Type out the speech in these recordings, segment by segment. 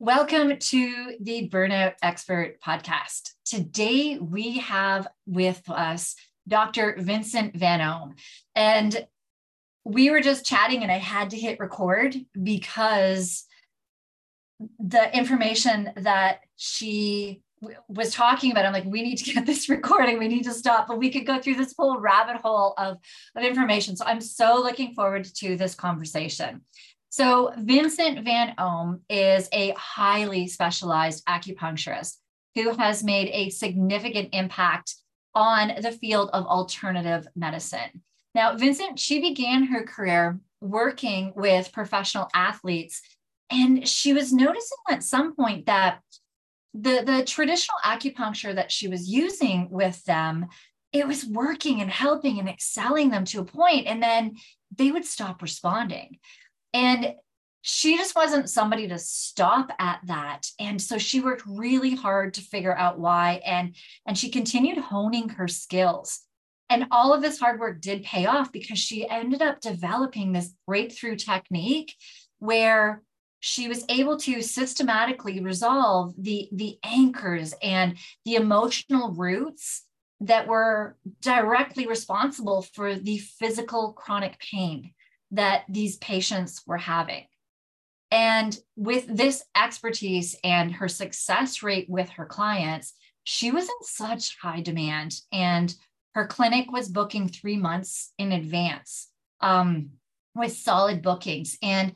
Welcome to the Burnout Expert Podcast. Today we have with us Dr. Vincent VanOhm. And we were just chatting, and I had to hit record because the information that she was talking about, I'm like, we need to get this recording, we need to stop, but we could go through this whole rabbit hole of, of information. So I'm so looking forward to this conversation. So, Vincent VanOhm is a highly specialized acupuncturist who has made a significant impact on the field of alternative medicine. Now, Vincent, she began her career working with professional athletes, and she was noticing at some point that the, the traditional acupuncture that she was using with them it was working and helping and excelling them to a point and then they would stop responding and she just wasn't somebody to stop at that. And so she worked really hard to figure out why and and she continued honing her skills. And all of this hard work did pay off because she ended up developing this breakthrough technique where she was able to systematically resolve the the anchors and the emotional roots that were directly responsible for the physical chronic pain that these patients were having. And with this expertise and her success rate with her clients, she was in such high demand. And her clinic was booking three months in advance um, with solid bookings. And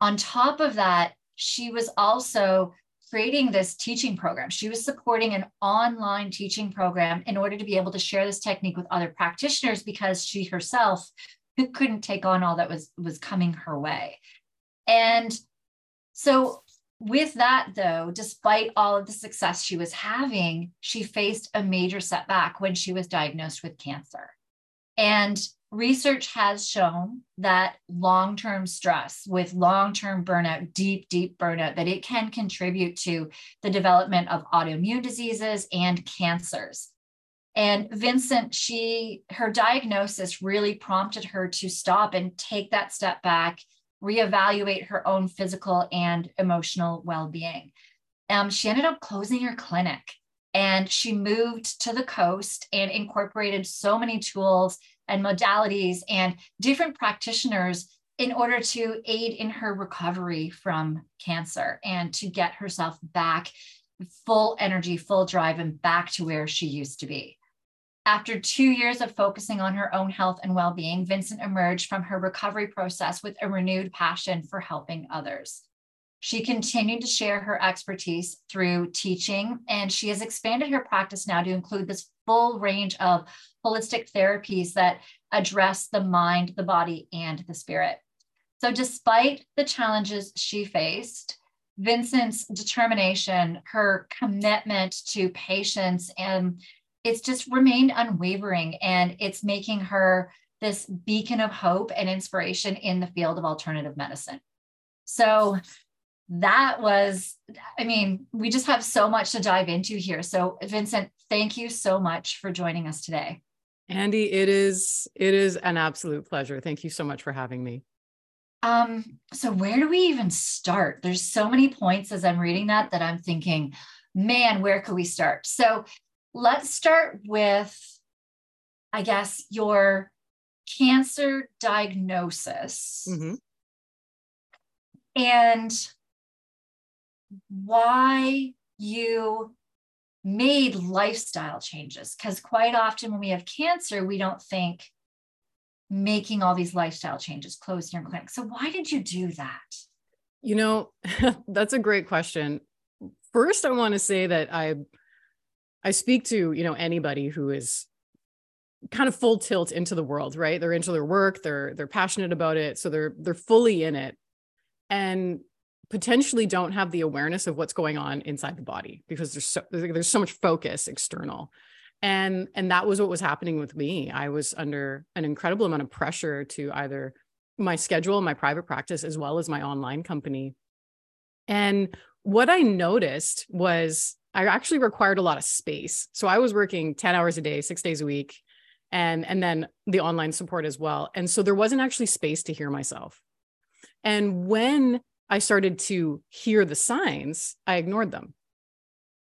on top of that, she was also creating this teaching program. She was supporting an online teaching program in order to be able to share this technique with other practitioners because she herself who couldn't take on all that was was coming her way. And so with that though despite all of the success she was having she faced a major setback when she was diagnosed with cancer. And research has shown that long-term stress with long-term burnout deep deep burnout that it can contribute to the development of autoimmune diseases and cancers and Vincent, she her diagnosis really prompted her to stop and take that step back, reevaluate her own physical and emotional well-being. Um, she ended up closing her clinic and she moved to the coast and incorporated so many tools and modalities and different practitioners in order to aid in her recovery from cancer and to get herself back full energy, full drive, and back to where she used to be. After two years of focusing on her own health and well being, Vincent emerged from her recovery process with a renewed passion for helping others. She continued to share her expertise through teaching, and she has expanded her practice now to include this full range of holistic therapies that address the mind, the body, and the spirit. So, despite the challenges she faced, Vincent's determination, her commitment to patients, and it's just remained unwavering and it's making her this beacon of hope and inspiration in the field of alternative medicine. So that was, I mean, we just have so much to dive into here. So, Vincent, thank you so much for joining us today. Andi, it is it is an absolute pleasure. Thank you so much for having me. Um, so where do we even start? There's so many points as I'm reading that that I'm thinking, man, where could we start? So let's start with, I guess, your cancer diagnosis mm-hmm. and why you made lifestyle changes because quite often when we have cancer, we don't think making all these lifestyle changes, closing your clinic. So why did you do that? You know, that's a great question. First, I want to say that I I speak to, you know, anybody who is kind of full tilt into the world, right? They're into their work, they're they're passionate about it, so they're they're fully in it. And potentially don't have the awareness of what's going on inside the body because there's so there's so much focus external and and that was what was happening with me i was under an incredible amount of pressure to either my schedule my private practice as well as my online company and what i noticed was i actually required a lot of space so i was working 10 hours a day 6 days a week and and then the online support as well and so there wasn't actually space to hear myself and when I started to hear the signs, I ignored them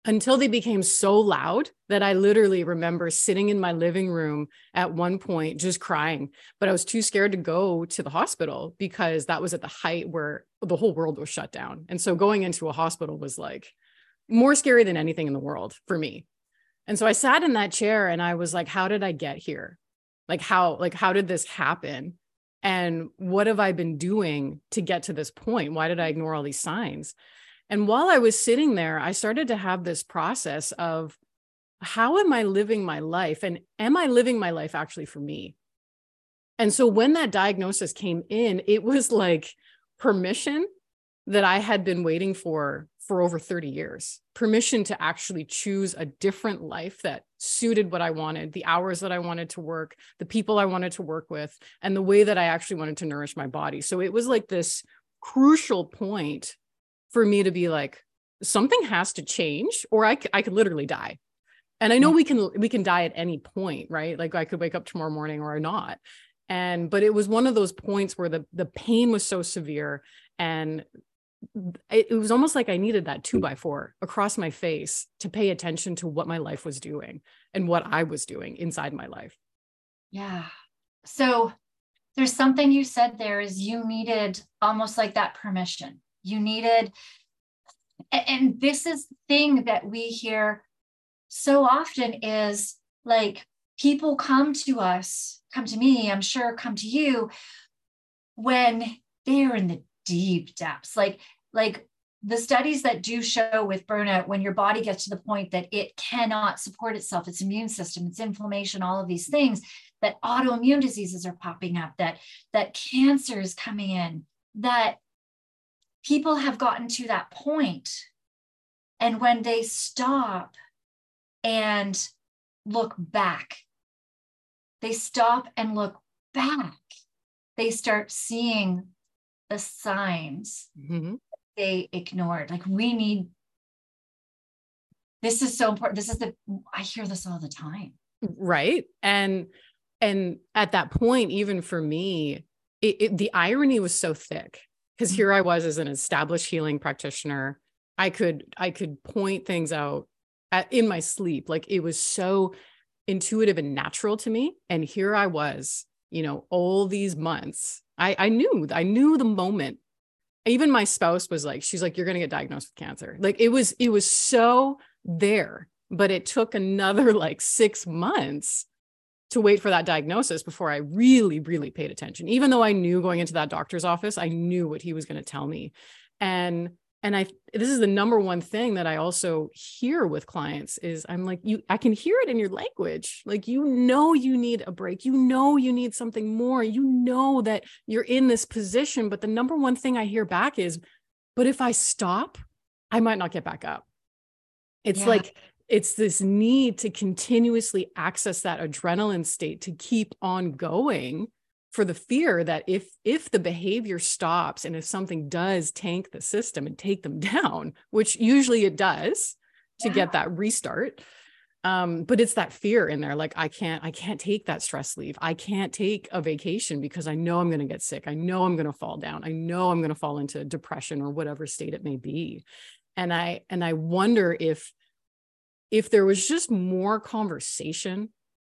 until they became so loud that I literally remember sitting in my living room at one point just crying. But I was too scared to go to the hospital because that was at the height where the whole world was shut down. And so going into a hospital was like more scary than anything in the world for me. And so I sat in that chair and I was like, how did I get here? Like, how, like, how did this happen? and what have i been doing to get to this point why did i ignore all these signs and while i was sitting there i started to have this process of how am i living my life and am i living my life actually for me and so when that diagnosis came in it was like permission that i had been waiting for for over 30 years permission to actually choose a different life that suited what I wanted, the hours that I wanted to work, the people I wanted to work with, and the way that I actually wanted to nourish my body. So it was like this crucial point for me to be like, something has to change, or I, I could literally die. And I know we can we can die at any point, right? Like I could wake up tomorrow morning or not. And but it was one of those points where the the pain was so severe and it, was almost like I needed that two mm. by four across my face to pay attention to what my life was doing and what I was doing inside my life. Yeah. So there's something you said there is you needed almost like that permission. You needed, and this is the thing that we hear so often is like people come to us, come to me, I'm sure come to you when they're in the deep depths. Like like the studies that do show with burnout when your body gets to the point that it cannot support itself its immune system its inflammation all of these things that autoimmune diseases are popping up that that cancer is coming in that people have gotten to that point and when they stop and look back they stop and look back they start seeing the signs mm-hmm. they ignored. Like we need this is so important. This is the I hear this all the time. Right. And and at that point, even for me, it, it, the irony was so thick because mm-hmm. here I was as an established healing practitioner. I could I could point things out at, in my sleep. Like it was so intuitive and natural to me. And here I was, you know, all these months I, I knew, I knew the moment. Even my spouse was like, she's like, you're going to get diagnosed with cancer. Like it was, it was so there, but it took another like six months to wait for that diagnosis before I really, really paid attention. Even though I knew going into that doctor's office, I knew what he was going to tell me. And and i this is the number one thing that i also hear with clients is i'm like you i can hear it in your language. Like you know you need a break. You know you need something more. You know that you're in this position. But the number one thing i hear back is but if i stop i might not get back up. It's yeah. like it's this need to continuously access that adrenaline state to keep on going for the fear that if if the behavior stops and if something does tank the system and take them down which usually it does to yeah. get that restart um, but it's that fear in there like i can't i can't take that stress leave. I can't take a vacation because i know i'm going to get sick. I know i'm going to fall down. I know i'm going to fall into depression or whatever state it may be. And i and i wonder if if there was just more conversation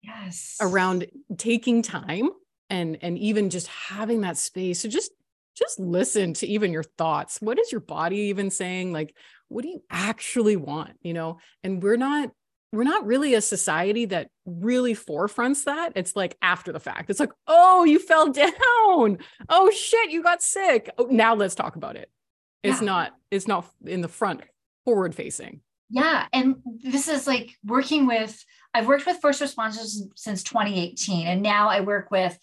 yes. around taking time and and even just having that space so just just listen to even your thoughts what is your body even saying like what do you actually want you know and we're not we're not really a society that really forefronts that. It's like after the fact. It's like, oh, you fell down. Oh shit, you got sick. Oh, now let's talk about it. It's yeah. not, it's not in the front, forward facing. Yeah. And this is like working with, I've worked with first responders since 2018. And now I work with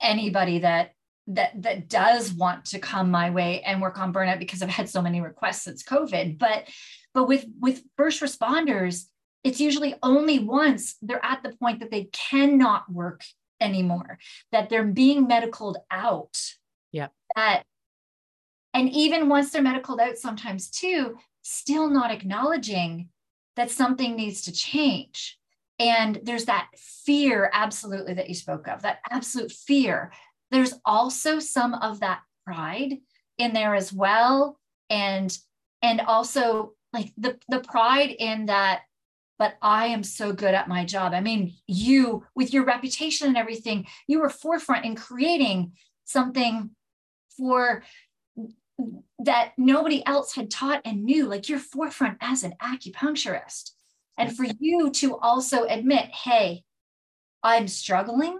anybody that that that does want to come my way and work on burnout because I've had so many requests since COVID. But but with with first responders, it's usually only once they're at the point that they cannot work anymore, that they're being medicaled out. Yeah. That and even once they're medicaled out, sometimes too, still not acknowledging that something needs to change. And there's that fear, absolutely, that you spoke of, that absolute fear. There's also some of that pride in there as well. And and also like the the pride in that but I am so good at my job. I mean, you, with your reputation and everything, you were forefront in creating something for that nobody else had taught and knew, like you're forefront as an acupuncturist. And for you to also admit, hey, I'm struggling,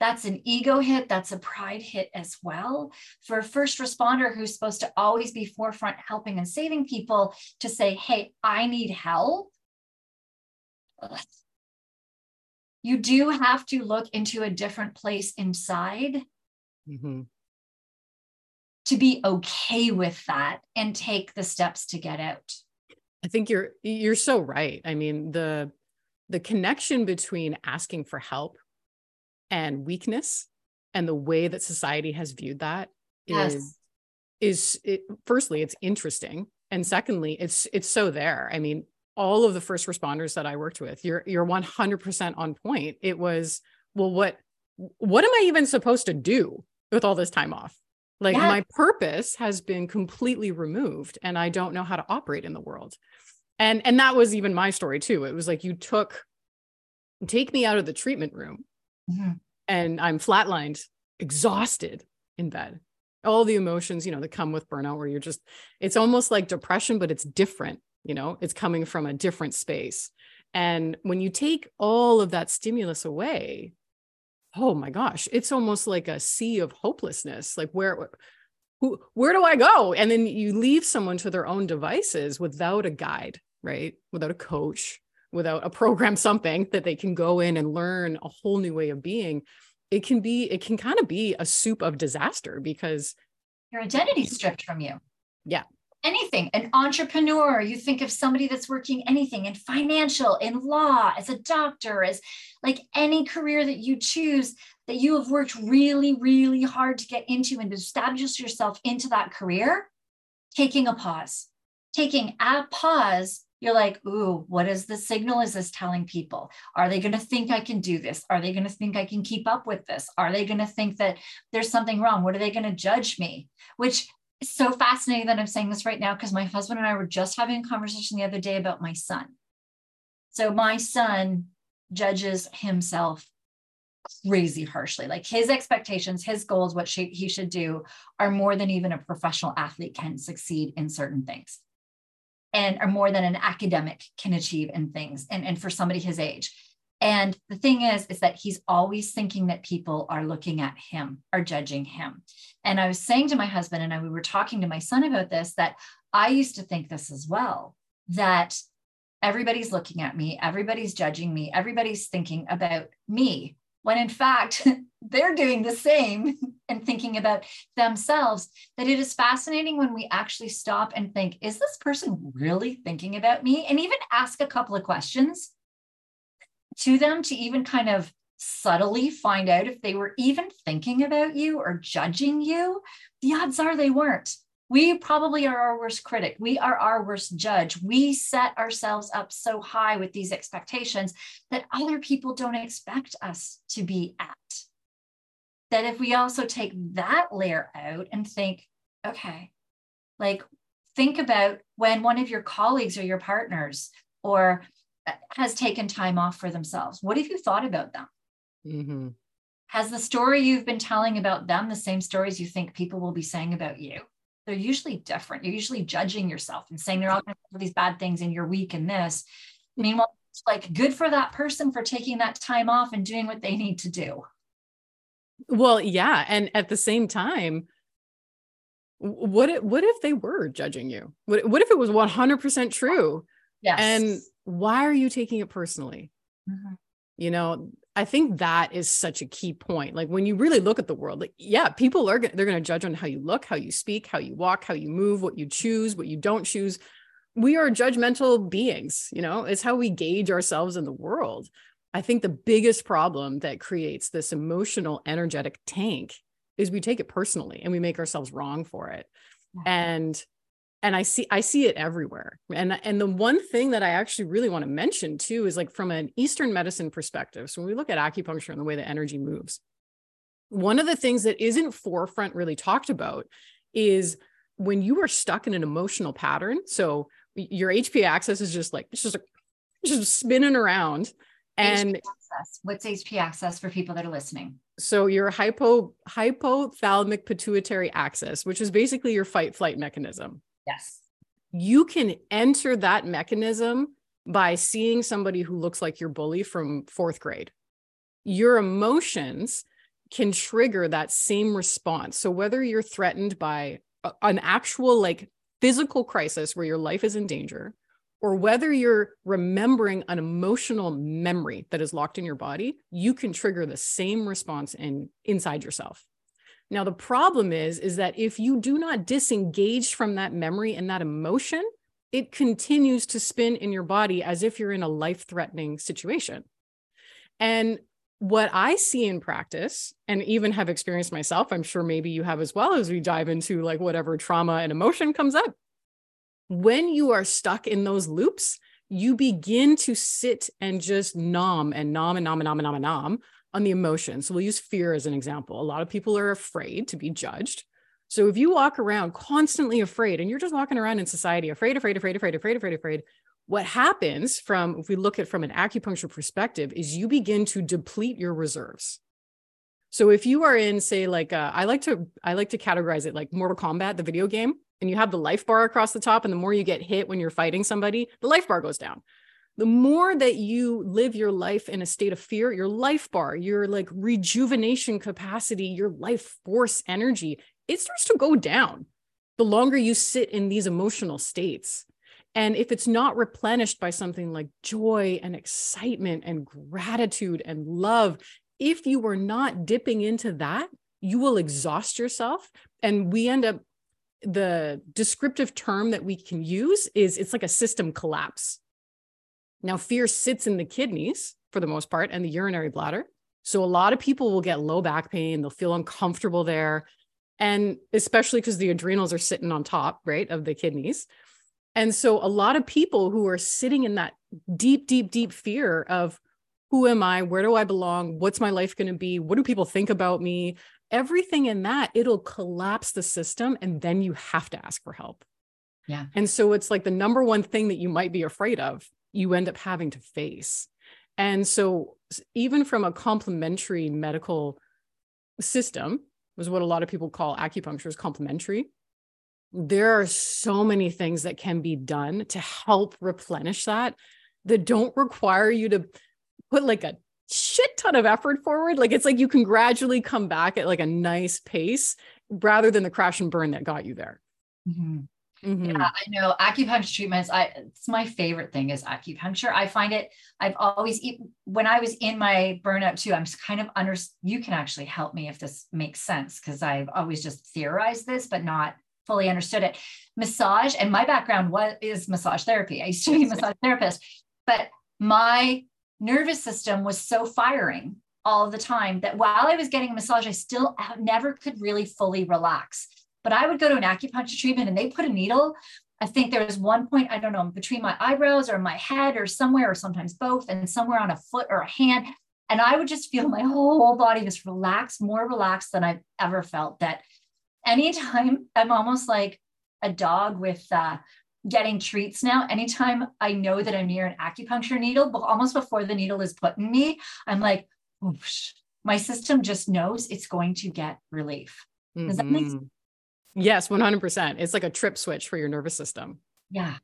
that's an ego hit, that's a pride hit as well. For a first responder who's supposed to always be forefront helping and saving people to say, hey, I need help you do have to look into a different place inside mm-hmm. To be okay with that and take the steps to get out i think you're you're so right i mean the the connection between asking for help and weakness and the way that society has viewed that yes. is is it, firstly it's interesting and secondly it's it's so there i mean all of the first responders that I worked with, you're you're 100% on point. It was, well, what what am I even supposed to do with all this time off? Like yeah. my purpose has been completely removed and I don't know how to operate in the world. And and that was even my story too. It was like you took take me out of the treatment room mm-hmm. and I'm flatlined, exhausted in bed. All the emotions, you know, that come with burnout where you're just it's almost like depression but it's different you know it's coming from a different space and when you take all of that stimulus away oh my gosh it's almost like a sea of hopelessness like where who where do i go? And then you leave someone to their own devices without a guide right? Without a coach without a program something that they can go in and learn a whole new way of being. It can be it can kind of be a soup of disaster because your identity stripped from you. Yeah anything, an entrepreneur, you think of somebody that's working anything in financial, in law, as a doctor, as like any career that you choose that you have worked really, really hard to get into and establish yourself into that career, taking a pause, taking a pause. You're like, ooh, what is the signal is this telling people? Are they going to think I can do this? Are they going to think I can keep up with this? Are they going to think that there's something wrong? What are they going to judge me? Which it's so fascinating that I'm saying this right now because my husband and I were just having a conversation the other day about my son. So my son judges himself crazy harshly. Like his expectations, his goals, what she, he should do are more than even a professional athlete can succeed in certain things and are more than an academic can achieve in things and, and for somebody his age. And the thing is, is that he's always thinking that people are looking at him, are judging him. And I was saying to my husband, and I, we were talking to my son about this, that I used to think this as well, that everybody's looking at me, everybody's judging me, everybody's thinking about me, when in fact, they're doing the same and thinking about themselves. That it is fascinating when we actually stop and think, is this person really thinking about me? And even ask a couple of questions to them to even kind of subtly find out if they were even thinking about you or judging you, the odds are they weren't. We probably are our worst critic. We are our worst judge. We set ourselves up so high with these expectations that other people don't expect us to be at. That if we also take that layer out and think, okay, like think about when one of your colleagues or your partners or has taken time off for themselves. What have you thought about them? Mm-hmm. Has the story you've been telling about them the same stories you think people will be saying about you? They're usually different. You're usually judging yourself and saying you're all going to do these bad things and you're weak in this. Meanwhile, like good for that person for taking that time off and doing what they need to do. Well, yeah. And at the same time, what if, what if they were judging you? What, what if it was 100% true? Yes. And why are you taking it personally? Mhm. You know, I think that is such a key point. Like when you really look at the world, like yeah, people are gonna, they're going to judge on how you look, how you speak, how you walk, how you move, what you choose, what you don't choose. We are judgmental beings, you know. It's how we gauge ourselves in the world. I think the biggest problem that creates this emotional energetic tank is we take it personally and we make ourselves wrong for it. Yeah. And and I see I see it everywhere. And and the one thing that I actually really want to mention too is like from an Eastern medicine perspective. So when we look at acupuncture and the way the energy moves, one of the things that isn't forefront really talked about is when you are stuck in an emotional pattern. So your HP axis is just like it's just it's just spinning around. And HP axis. What's HP axis for people that are listening? so your hypo hypothalamic pituitary axis, which is basically your fight flight mechanism. Yes. you can enter that mechanism by seeing somebody who looks like your bully from fourth grade. Your emotions can trigger that same response. So, whether you're threatened by an actual like physical crisis where your life is in danger, or whether you're remembering an emotional memory that is locked in your body, you can trigger the same response in inside yourself. Now the problem is is that if you do not disengage from that memory and that emotion, it continues to spin in your body as if you're in a life-threatening situation. And what I see in practice and even have experienced myself, I'm sure maybe you have as well as we dive into like whatever trauma and emotion comes up. When you are stuck in those loops, you begin to sit and just nom and nom and nom and nom and nom and nom on the emotions. So we'll use fear as an example. A lot of people are afraid to be judged. So if you walk around constantly afraid and you're just walking around in society afraid, afraid, afraid, afraid, afraid, afraid, afraid, what happens from if we look at from an acupuncture perspective is you begin to deplete your reserves. So if you are in say like uh, I like to I like to categorize it like Mortal Kombat the video game and you have the life bar across the top and the more you get hit when you're fighting somebody the life bar goes down the more that you live your life in a state of fear, your life bar, your like rejuvenation capacity, your life force energy, it starts to go down the longer you sit in these emotional states. And if it's not replenished by something like joy and excitement and gratitude and love, if you are not dipping into that, you will exhaust yourself. And we end up, the descriptive term that we can use is it's like a system collapse now, fear sits in the kidneys for the most part and the urinary bladder. So, a lot of people will get low back pain, they'll feel uncomfortable there. And especially because the adrenals are sitting on top, right, of the kidneys. And so, a lot of people who are sitting in that deep, deep, deep fear of who am I? Where do I belong? What's my life going to be? What do people think about me? Everything in that, it'll collapse the system. And then you have to ask for help. Yeah. And so, it's like the number one thing that you might be afraid of you end up having to face. And so, even from a complementary medical system, was what a lot of people call acupuncture is complementary. There are so many things that can be done to help replenish that that don't require you to put like a shit ton of effort forward. Like it's like you can gradually come back at like a nice pace rather than the crash and burn that got you there. Mhm. Mhm. Yeah, I know acupuncture treatments. I it's my favorite thing is acupuncture. I find it. I've always when I was in my burnout too. I'm just kind of under. You can actually help me if this makes sense because I've always just theorized this, but not fully understood it. Massage and my background was is massage therapy. I used to be a massage therapist, but my nervous system was so firing all the time that while I was getting a massage, I still never could really fully relax. But I would go to an acupuncture treatment and they put a needle. I think there was one point, I don't know, between my eyebrows or my head or somewhere, or sometimes both, and somewhere on a foot or a hand. And I would just feel my whole body just relax, more relaxed than I've ever felt. That anytime I'm almost like a dog with uh, getting treats now. Anytime I know that I'm near an acupuncture needle, but almost before the needle is put in me, I'm like, my system just knows it's going to get relief. Does that make sense? Yes, 100%. It's like a trip switch for your nervous system. Yeah.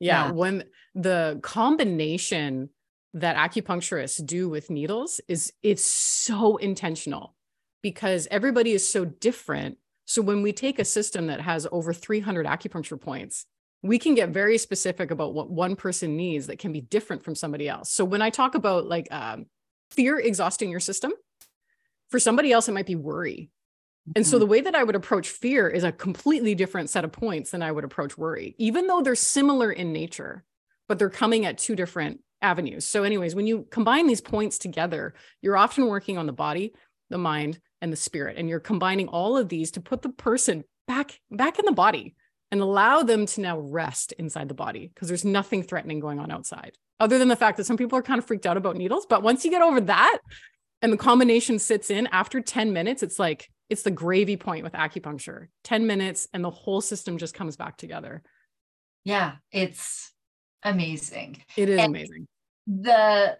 Yeah, Yeah. when the combination that acupuncturists do with needles is it's so intentional because everybody is so different. So when we take a system that has over 300 acupuncture points, we can get very specific about what one person needs that can be different from somebody else. So when I talk about like um, fear exhausting your system, for somebody else, it might be worry. And so mm-hmm. the way that I would approach fear is a completely different set of points than I would approach worry, even though they're similar in nature, but they're coming at two different avenues. So, anyways, when you combine these points together, you're often working on the body, the mind, and the spirit, and you're combining all of these to put the person back back in the body and allow them to now rest inside the body because there's nothing threatening going on outside, other than the fact that some people are kind of freaked out about needles. But once you get over that, and the combination sits in after 10 minutes, it's like it's the gravy point with acupuncture. 10 minutes and the whole system just comes back together. Yeah it's amazing. It is and amazing. the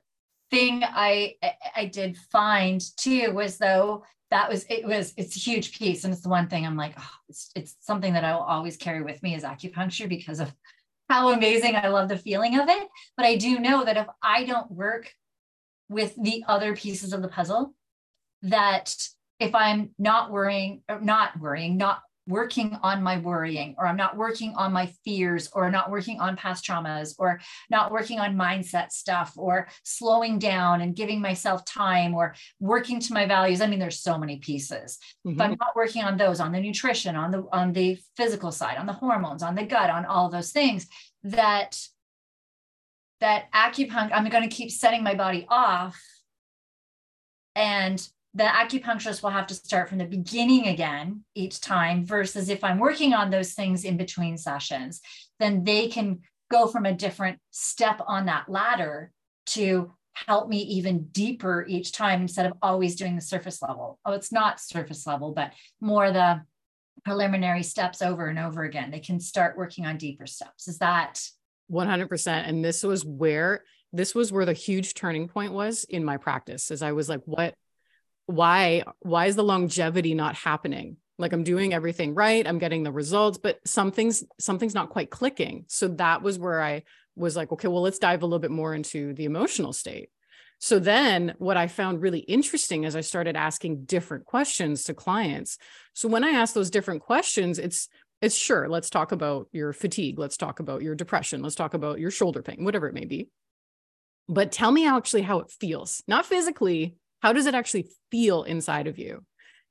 thing i i did find too was though that was it was it's a huge piece and it's the one thing i'm like oh, it's, it's something that i will always carry with me is acupuncture because of how amazing i love the feeling of it. But i do know that if i don't work with the other pieces of the puzzle that if I'm not worrying, or not worrying, not working on my worrying, or I'm not working on my fears, or not working on past traumas, or not working on mindset stuff, or slowing down and giving myself time, or working to my values. I mean, there's so many pieces. Mm-hmm. If I'm not working on those, on the nutrition, on the on the physical side, on the hormones, on the gut, on all those things, that that acupuncture, I'm going to keep setting my body off and the acupuncturist will have to start from the beginning again each time versus if i'm working on those things in between sessions then they can go from a different step on that ladder to help me even deeper each time instead of always doing the surface level. Oh it's not surface level but more the preliminary steps over and over again. They can start working on deeper steps. Is that? 100% and this was where this was where the huge turning point was in my practice as i was like what why why is the longevity not happening? Like i'm doing everything right i'm getting the results but something's something's not quite clicking. So that was where i was like okay well let's dive a little bit more into the emotional state. So then what i found really interesting is i started asking different questions to clients. So when i ask those different questions it's it's sure let's talk about your fatigue let's talk about your depression let's talk about your shoulder pain whatever it may be. But tell me actually how it feels not physically how does it actually feel inside of you?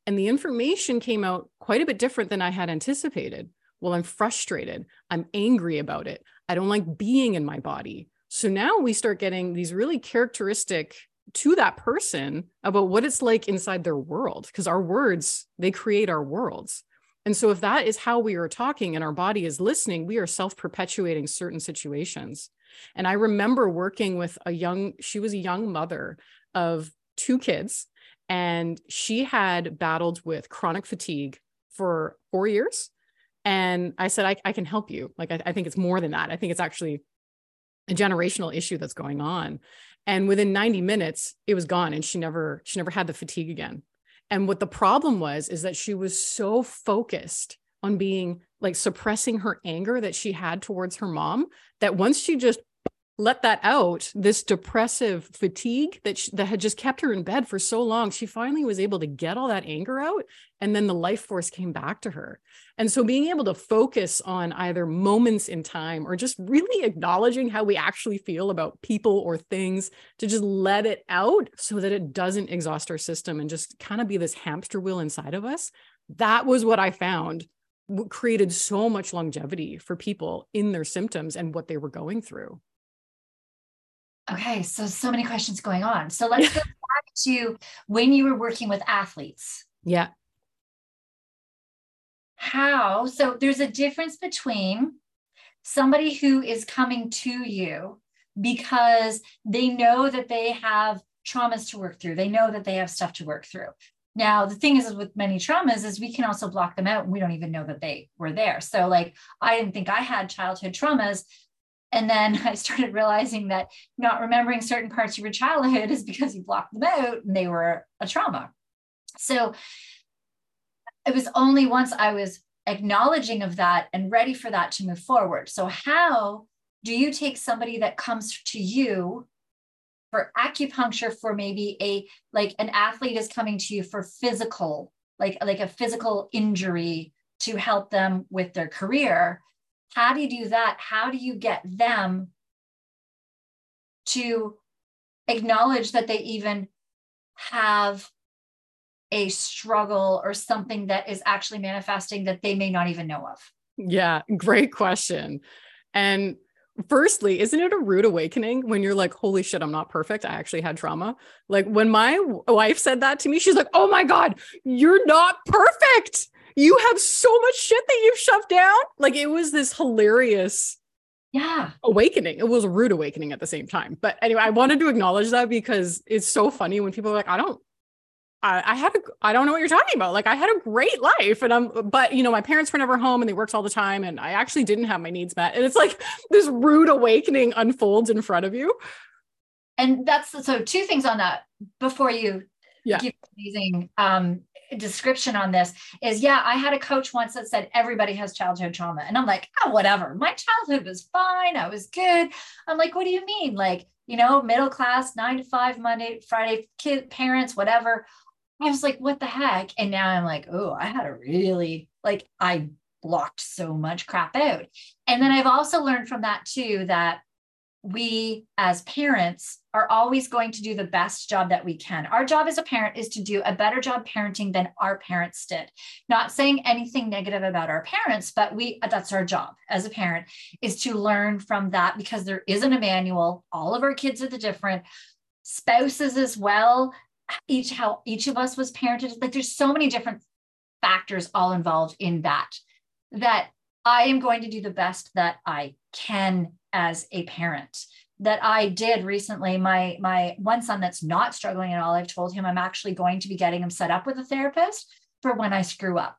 And the information came out quite a bit different than I had anticipated. Well, I'm frustrated. I'm angry about it. I don't like being in my body. So now we start getting these really characteristic to that person about what it's like inside their world because our words they create our worlds and so if that is how we are talking and our body is listening we are self-perpetuating certain situations and i remember working with a young she was a young mother of two kids and she had battled with chronic fatigue for four years. And I said, I, I can help you. Like, I, I think it's more than that. I think it's actually a generational issue that's going on. And within 90 minutes, it was gone. And she never, she never had the fatigue again. And what the problem was is that she was so focused on being like suppressing her anger that she had towards her mom that once she just let that out this depressive fatigue that that had just kept her in bed for so long she finally was able to get all that anger out and then the life force came back to her. And so being able to focus on either moments in time or just really acknowledging how we actually feel about people or things to just let it out so that it doesn't exhaust our system and just kind of be this hamster wheel inside of us that was what i found created so much longevity for people in their symptoms and what they were going through Okay, so so many questions going on. So let's go back to when you were working with athletes. Yeah. How? So there's a difference between somebody who is coming to you because they know that they have traumas to work through. They know that they have stuff to work through. Now, the thing is with many traumas is we can also block them out and we don't even know that they were there. So like I didn't think I had childhood traumas and then I started realizing that not remembering certain parts of your childhood is because you blocked them out and they were a trauma. So it was only once I was acknowledging of that and ready for that to move forward. So, how do you take somebody that comes to you for acupuncture for maybe a like an athlete is coming to you for physical like like a physical injury to help them with their career how do you do that how do you get them to acknowledge that they even have a struggle or something that is actually manifesting that they may not even know of? Yeah, great question. And firstly, isn't it a rude awakening when you're like, holy shit, I'm not perfect? I actually had trauma. Like when my wife said that to me, she's like, oh my God, you're not perfect. You have so much shit that you've shoved down. Like it was this hilarious yeah awakening it was a rude awakening at the same time but anyway i wanted to acknowledge that because it's so funny when people are like i don't I, I had a I don't know what you're talking about. Like I had a great life and I'm but you know, my parents were never home and they worked all the time and I actually didn't have my needs met. And it's like this rude awakening unfolds in front of you. And that's so two things on that before you yeah. give amazing um description on this is yeah, I had a coach once that said everybody has childhood trauma. And I'm like, oh, whatever. My childhood was fine. I was good. I'm like, what do you mean? Like, you know, middle class, nine to five, Monday, Friday, kid, parents, whatever I was like, what the heck? And now I'm like, oh, I had a really, like, I blocked so much crap out. And then I've also learned from that too that we as parents are always going to do the best job that we can. Our job as a parent is to do a better job parenting than our parents did. Not saying anything negative about our parents, but we that's our job as a parent is to learn from that because there isn't a manual. All of our kids are the different spouses as well each how each of us was parented like there's so many different factors all involved in that that i am going to do the best that i can as a parent that i did recently my my one son that's not struggling at all i've told him i'm actually going to be getting him set up with a therapist for when i screw up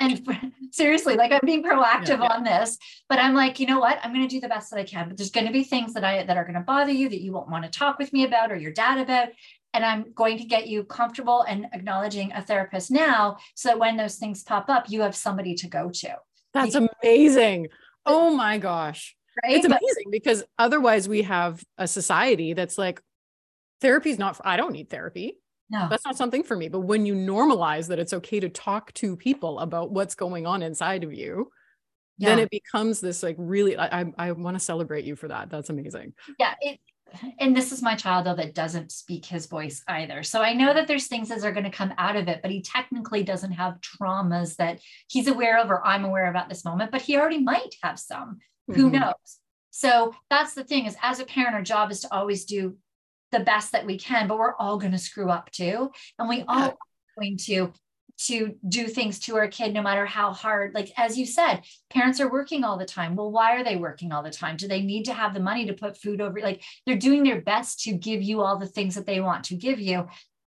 and for, seriously like i'm being proactive yeah, yeah. on this but i'm like you know what i'm going to do the best that i can but there's going to be things that i that are going to bother you that you won't want to talk with me about or your dad about and I'm going to get you comfortable and acknowledging a therapist now so that when those things pop up, you have somebody to go to. That's amazing. Oh my gosh. Right? It's amazing because otherwise we have a society that's like, therapy is not, for, I don't need therapy. No. That's not something for me. But when you normalize that it's okay to talk to people about what's going on inside of you, yeah. then it becomes this like really I I, I want to celebrate you for that. That's amazing. Yeah, it and this is my child though that doesn't speak his voice either. So I know that there's things that are going to come out of it, but he technically doesn't have traumas that he's aware of or I'm aware of at this moment, but he already might have some. Mm-hmm. Who knows? So that's the thing is as a parent, our job is to always do the best that we can, but we're all going to screw up too. And we all are going to to do things to our kid no matter how hard like as you said parents are working all the time. Well why are they working all the time? Do they need to have the money to put food over? Like they're doing their best to give you all the things that they want to give you.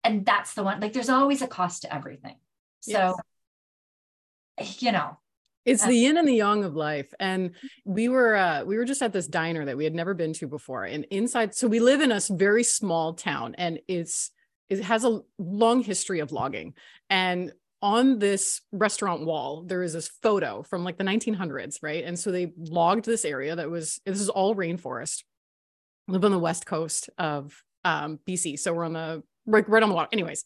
And that's the one like there's always a cost to everything. So yes. you know it's the yin and the yang of life. And we were uh, we were just at this diner that we had never been to before. And inside so we live in a very small town and it's it has a long history of logging. And on this restaurant wall, there is this photo from like the 1900s, right? And so they logged this area that was, this is all rainforest. I live on the west coast of um, BC. So we're on the, right, right on the water. Anyways,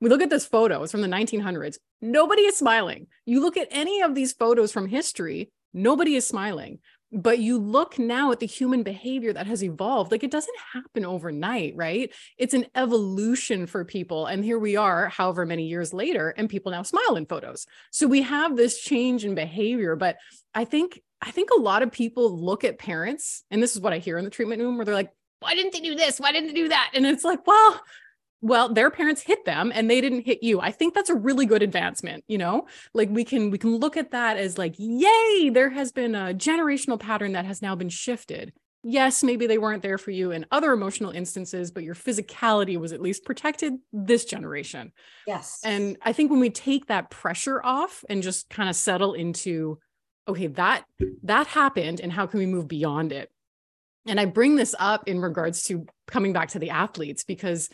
we look at this photo, it's from the 1900s. Nobody is smiling. You look at any of these photos from history, nobody is smiling but you look now at the human behavior that has evolved like it doesn't happen overnight right? It's an evolution for people and here we are however many years later and people now smile in photos. So we have this change in behavior but i think i think a lot of people look at parents and this is what i hear in the treatment room where they're like why didn't they do this? Why didn't they do that? And it's like well well their parents hit them and they didn't hit you. I think that's a really good advancement you know? Like we can we can look at that as like yay there has been a generational pattern that has now been shifted. Yes maybe they weren't there for you in other emotional instances but your physicality was at least protected this generation. Yes. And i think when we take that pressure off and just kind of settle into okay that that happened and how can we move beyond it? And i bring this up in regards to coming back to the athletes because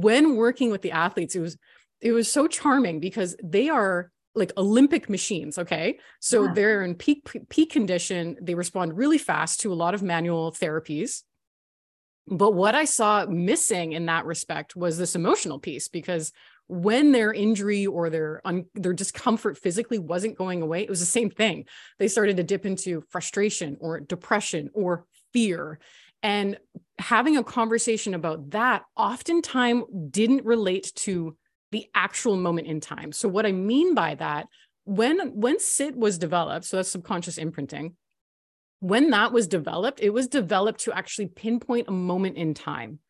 when working with the athletes, it was it was so charming because they are like Olympic machines. Okay. So yeah. they're in peak peak condition. They respond really fast to a lot of manual therapies. But what I saw missing in that respect was this emotional piece because when their injury or their un- their discomfort physically wasn't going away, it was the same thing. They started to dip into frustration or depression or fear. And having a conversation about that oftentimes didn't relate to the actual moment in time. So what I mean by that, when when SIT was developed, so that's subconscious imprinting, when that was developed, it was developed to actually pinpoint a moment in time.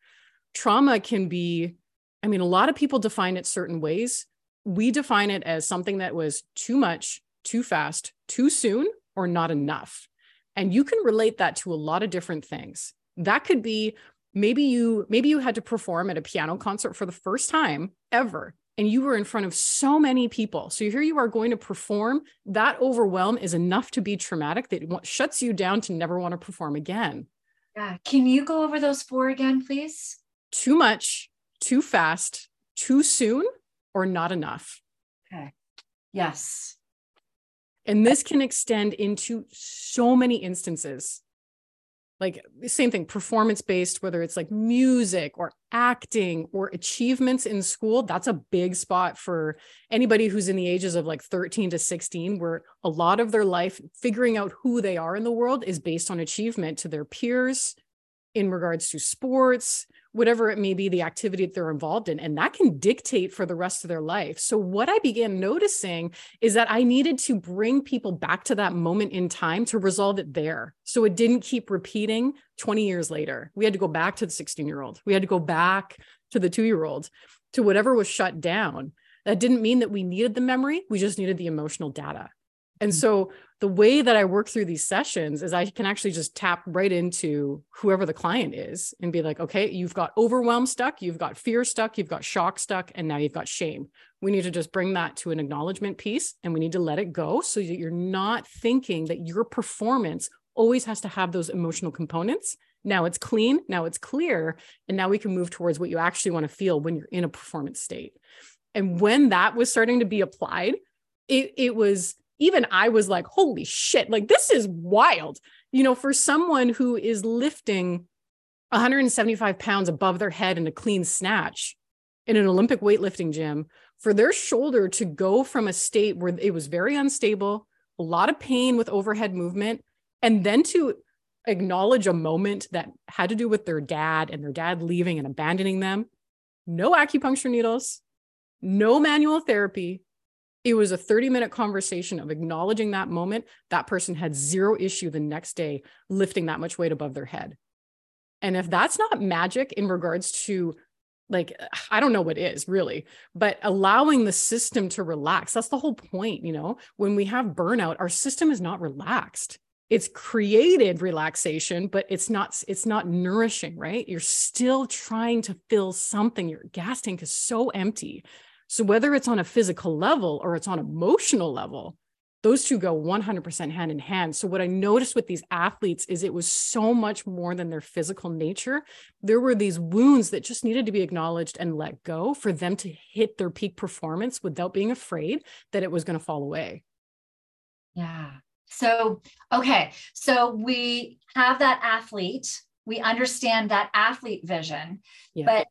Trauma can be, I mean, a lot of people define it certain ways. We define it as something that was too much, too fast, too soon, or not enough. And you can relate that to a lot of different things. That could be maybe you maybe you had to perform at a piano concert for the first time ever and you were in front of so many people. So here you are going to perform. That overwhelm is enough to be traumatic that it shuts you down to never want to perform again. Yeah. Can you go over those four again, please? Too much, too fast, too soon, or not enough. Okay. Yes. And this can extend into so many instances like same thing performance based whether it's like music or acting or achievements in school that's a big spot for anybody who's in the ages of like 13 to 16 where a lot of their life figuring out who they are in the world is based on achievement to their peers in regards to sports whatever it may be, the activity that they're involved in. And that can dictate for the rest of their life. So, what I began noticing is that I needed to bring people back to that moment in time to resolve it there. So it didn't keep repeating 20 years later. We had to go back to the 16 year old, we had to go back to the two year old, to whatever was shut down. That didn't mean that we needed the memory, we just needed the emotional data. And mm. so the way that I work through these sessions is I can actually just tap right into whoever the client is and be like, okay, you've got overwhelm stuck, you've got fear stuck, you've got shock stuck, and now you've got shame. We need to just bring that to an acknowledgement piece and we need to let it go so that you're not thinking that your performance always has to have those emotional components. Now it's clean, now it's clear, and now we can move towards what you actually want to feel when you're in a performance state. And when that was starting to be applied, it, it was even I was like, holy shit, like this is wild. You know, for someone who is lifting 175 pounds above their head in a clean snatch in an Olympic weightlifting gym, for their shoulder to go from a state where it was very unstable, a lot of pain with overhead movement, and then to acknowledge a moment that had to do with their dad and their dad leaving and abandoning them. No acupuncture needles, no manual therapy, it was a 30 minute conversation of acknowledging that moment. That person had zero issue the next day lifting that much weight above their head. And if that's not magic in regards to like i don't know what is really but allowing the system to relax that's the whole point you know when we have burnout our system is not relaxed it's created relaxation but it's not it's not nourishing right you're still trying to fill something your gas tank is so empty so whether it's on a physical level or it's on emotional level, those two go 100% hand in hand. So what I noticed with these athletes is it was so much more than their physical nature. There were these wounds that just needed to be acknowledged and let go for them to hit their peak performance without being afraid that it was going to fall away. Yeah. So, okay. So we have that athlete. We understand that athlete vision, yeah. but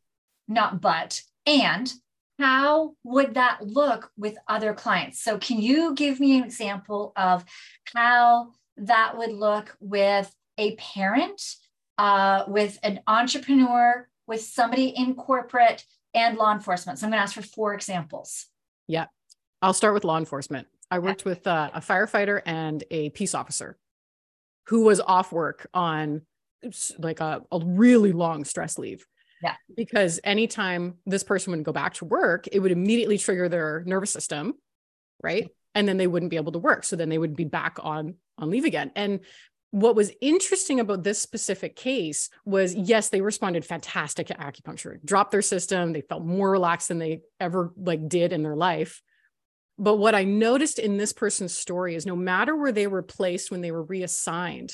not but. And how would that look with other clients? So, can you give me an example of how that would look with a parent, uh, with an entrepreneur, with somebody in corporate and law enforcement? So, I'm going to ask for four examples. Yeah, I'll start with law enforcement. I worked with uh, a firefighter and a peace officer who was off work on like a, a really long stress leave yeah. Because anytime this person would go back to work, it would immediately trigger their nervous system, right? And then they wouldn't be able to work. So then they would be back on on leave again. And what was interesting about this specific case was yes, they responded fantastic to acupuncture, dropped their system, they felt more relaxed than they ever like did in their life. But what I noticed in this person's story is no matter where they were placed when they were reassigned,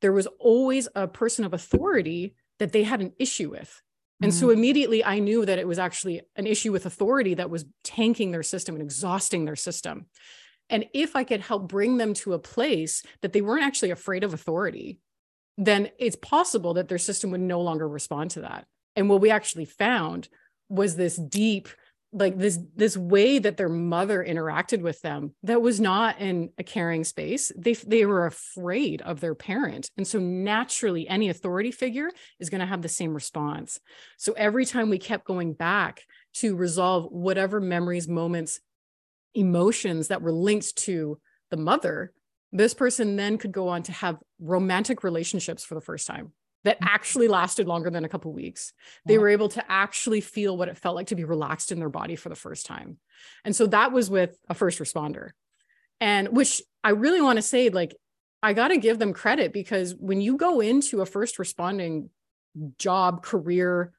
there was always a person of authority that they had an issue with. And so mm. immediately I knew that it was actually an issue with authority that was tanking their system and exhausting their system. And if I could help bring them to a place that they weren't actually afraid of authority, then it's possible that their system would no longer respond to that. And what we actually found was this deep like this this way that their mother interacted with them that was not in a caring space. They they were afraid of their parent. And so naturally any authority figure is going to have the same response. So every time we kept going back to resolve whatever memories moments emotions that were linked to the mother this person then could go on to have romantic relationships for the first time that mm. actually lasted longer than a couple weeks. They were able to actually feel what it felt like to be relaxed in their body for the first time. And so that was with a first responder. And which I really want to say like I got to give them credit because when you go into a first responding job, career,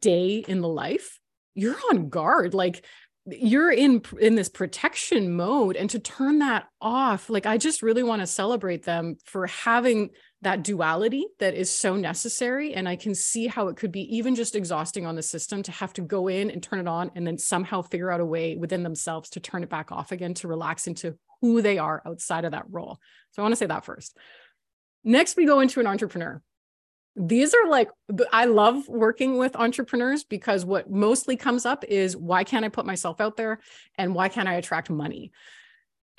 day in the life, you're on guard. Like you're in in this protection mode and to turn that off like i just really want to celebrate them for having that duality that is so necessary and i can see how it could be even just exhausting on the system to have to go in and turn it on and then somehow figure out a way within themselves to turn it back off again to relax into who they are outside of that role. So i want to say that first. Next we go into an entrepreneur these are like i love working with entrepreneurs because what mostly comes up is why can't i put myself out there and why can't i attract money?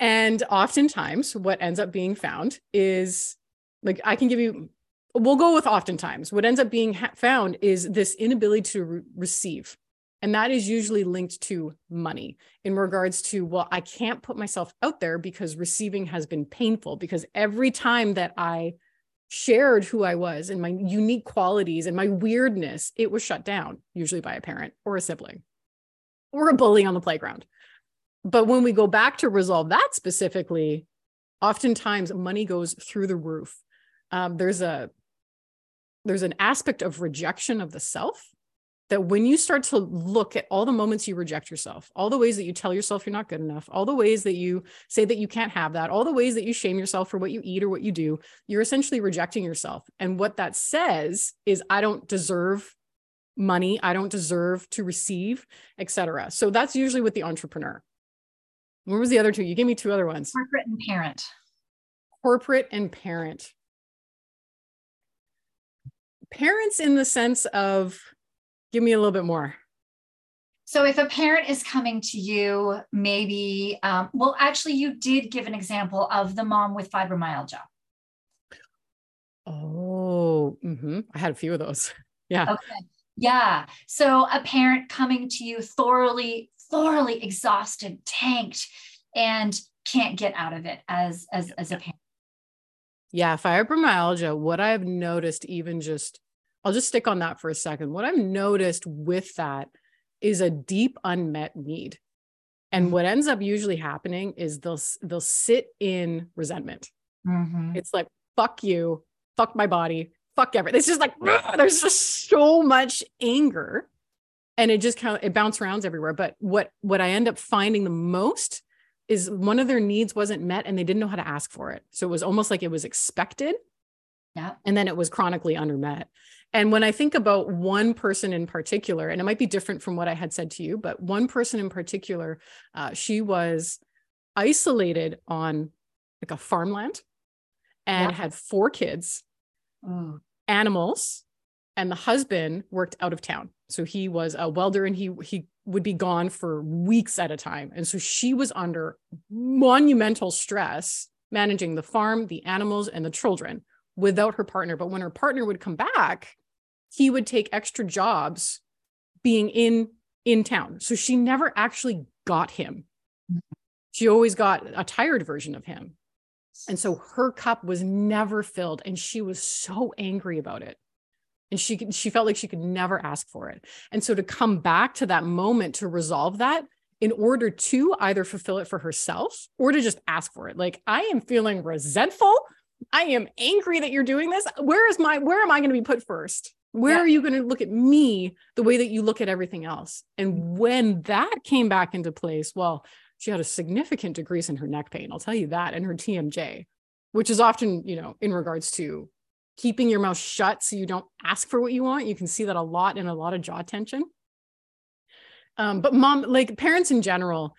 And oftentimes what ends up being found is like i can give you we'll go with oftentimes. What ends up being ha- found is this inability to re- receive. And that is usually linked to money in regards to well i can't put myself out there because receiving has been painful because every time that i shared who I was and my unique qualities and my weirdness, it was shut down, usually by a parent or a sibling or a bully on the playground. But when we go back to resolve that specifically, oftentimes money goes through the roof. Um, there's a there's an aspect of rejection of the self that when you start to look at all the moments you reject yourself, all the ways that you tell yourself you're not good enough, all the ways that you say that you can't have that, all the ways that you shame yourself for what you eat or what you do, you're essentially rejecting yourself. And what that says is, I don't deserve money, I don't deserve to receive, etc. So that's usually with the entrepreneur. What was the other two? You gave me two other ones. Corporate and parent. Corporate and parent. Parents, in the sense of Give me a little bit more. So, if a parent is coming to you, maybe, um, well, actually, you did give an example of the mom with fibromyalgia. Oh, mm-hmm. I had a few of those. Yeah. Okay. Yeah. So, a parent coming to you thoroughly, thoroughly exhausted, tanked, and can't get out of it as as as a parent. Yeah, fibromyalgia. What I've noticed, even just I'll just stick on that for a second. What I've noticed with that is a deep unmet need. And mm-hmm. what ends up usually happening is they'll they'll sit in resentment. Mm-hmm. It's like fuck you, fuck my body, fuck everything. It's just like there's just so much anger, and it just kind of it bounce around everywhere. But what what I end up finding the most is one of their needs wasn't met, and they didn't know how to ask for it. So it was almost like it was expected, yeah, and then it was chronically undermet. And when I think about one person in particular, and it might be different from what I had said to you, but one person in particular, uh, she was isolated on like a farmland and yeah. had four kids, mm. animals, and the husband worked out of town. So he was a welder and he he would be gone for weeks at a time. And so she was under monumental stress managing the farm, the animals, and the children without her partner. But when her partner would come back, he would take extra jobs being in in town. So she never actually got him. She always got a tired version of him. And so her cup was never filled and she was so angry about it. And she she felt like she could never ask for it. And so to come back to that moment to resolve that in order to either fulfill it for herself or to just ask for it. Like I am feeling resentful. I am angry that you're doing this. Where is my where am I going to be put first? Where yeah. are you going to look at me the way that you look at everything else? And when that came back into place, well, she had a significant decrease in her neck pain. I'll tell you that, and her TMJ, which is often, you know, in regards to keeping your mouth shut so you don't ask for what you want. You can see that a lot in a lot of jaw tension. Um, but mom, like parents in general,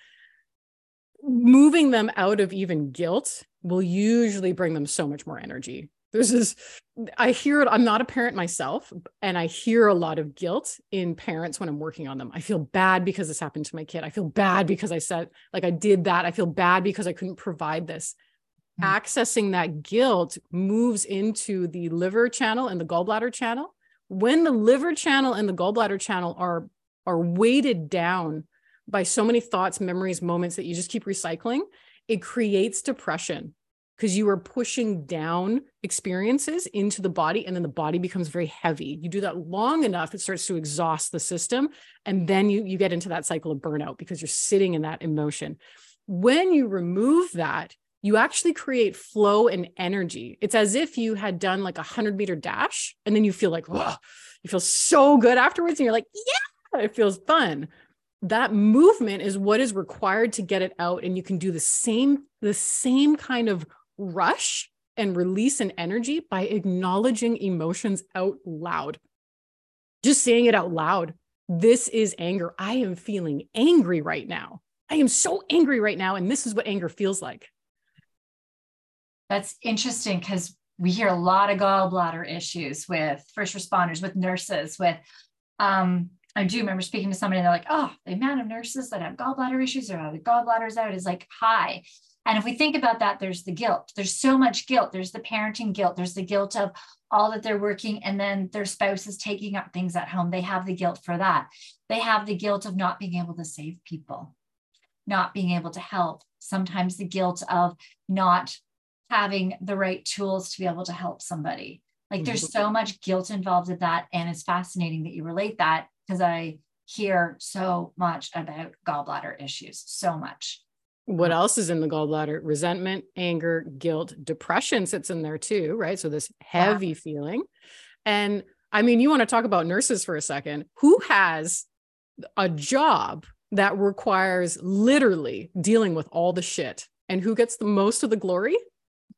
moving them out of even guilt will usually bring them so much more energy There's this, I hear it. I'm not a parent myself, and I hear a lot of guilt in parents when I'm working on them. I feel bad because this happened to my kid. I feel bad because I said, like, I did that. I feel bad because I couldn't provide this. Mm-hmm. Accessing that guilt moves into the liver channel and the gallbladder channel. When the liver channel and the gallbladder channel are are weighted down by so many thoughts, memories, moments that you just keep recycling, it creates depression because you are pushing down experiences into the body and then the body becomes very heavy. You do that long enough it starts to exhaust the system and then you you get into that cycle of burnout because you're sitting in that emotion. When you remove that you actually create flow and energy. It's as if you had done like a 100 meter dash and then you feel like Whoa, you feel so good afterwards and you're like yeah it feels fun. That movement is what is required to get it out and you can do the same the same kind of rush and release an energy by acknowledging emotions out loud. Just saying it out loud. This is anger. I am feeling angry right now. I am so angry right now. And this is what anger feels like. That's interesting because we hear a lot of gallbladder issues with first responders, with nurses, with, um, I do remember speaking to somebody and they're like, oh, the amount of nurses that have gallbladder issues or have the gallbladders out is like high. And if we think about that, there's the guilt. There's so much guilt. There's the parenting guilt. There's the guilt of all that they're working and then their spouse is taking up things at home. They have the guilt for that. They have the guilt of not being able to save people, not being able to help. Sometimes the guilt of not having the right tools to be able to help somebody. Like there's mm-hmm. so much guilt involved in that. And it's fascinating that you relate that because I hear so much about gallbladder issues, so much what else is in the gallbladder? Resentment, anger, guilt, depression sits in there too, right? So this heavy feeling. And I mean, you want to talk about nurses for a second. Who has a job that requires literally dealing with all the shit? And who gets the most of the glory?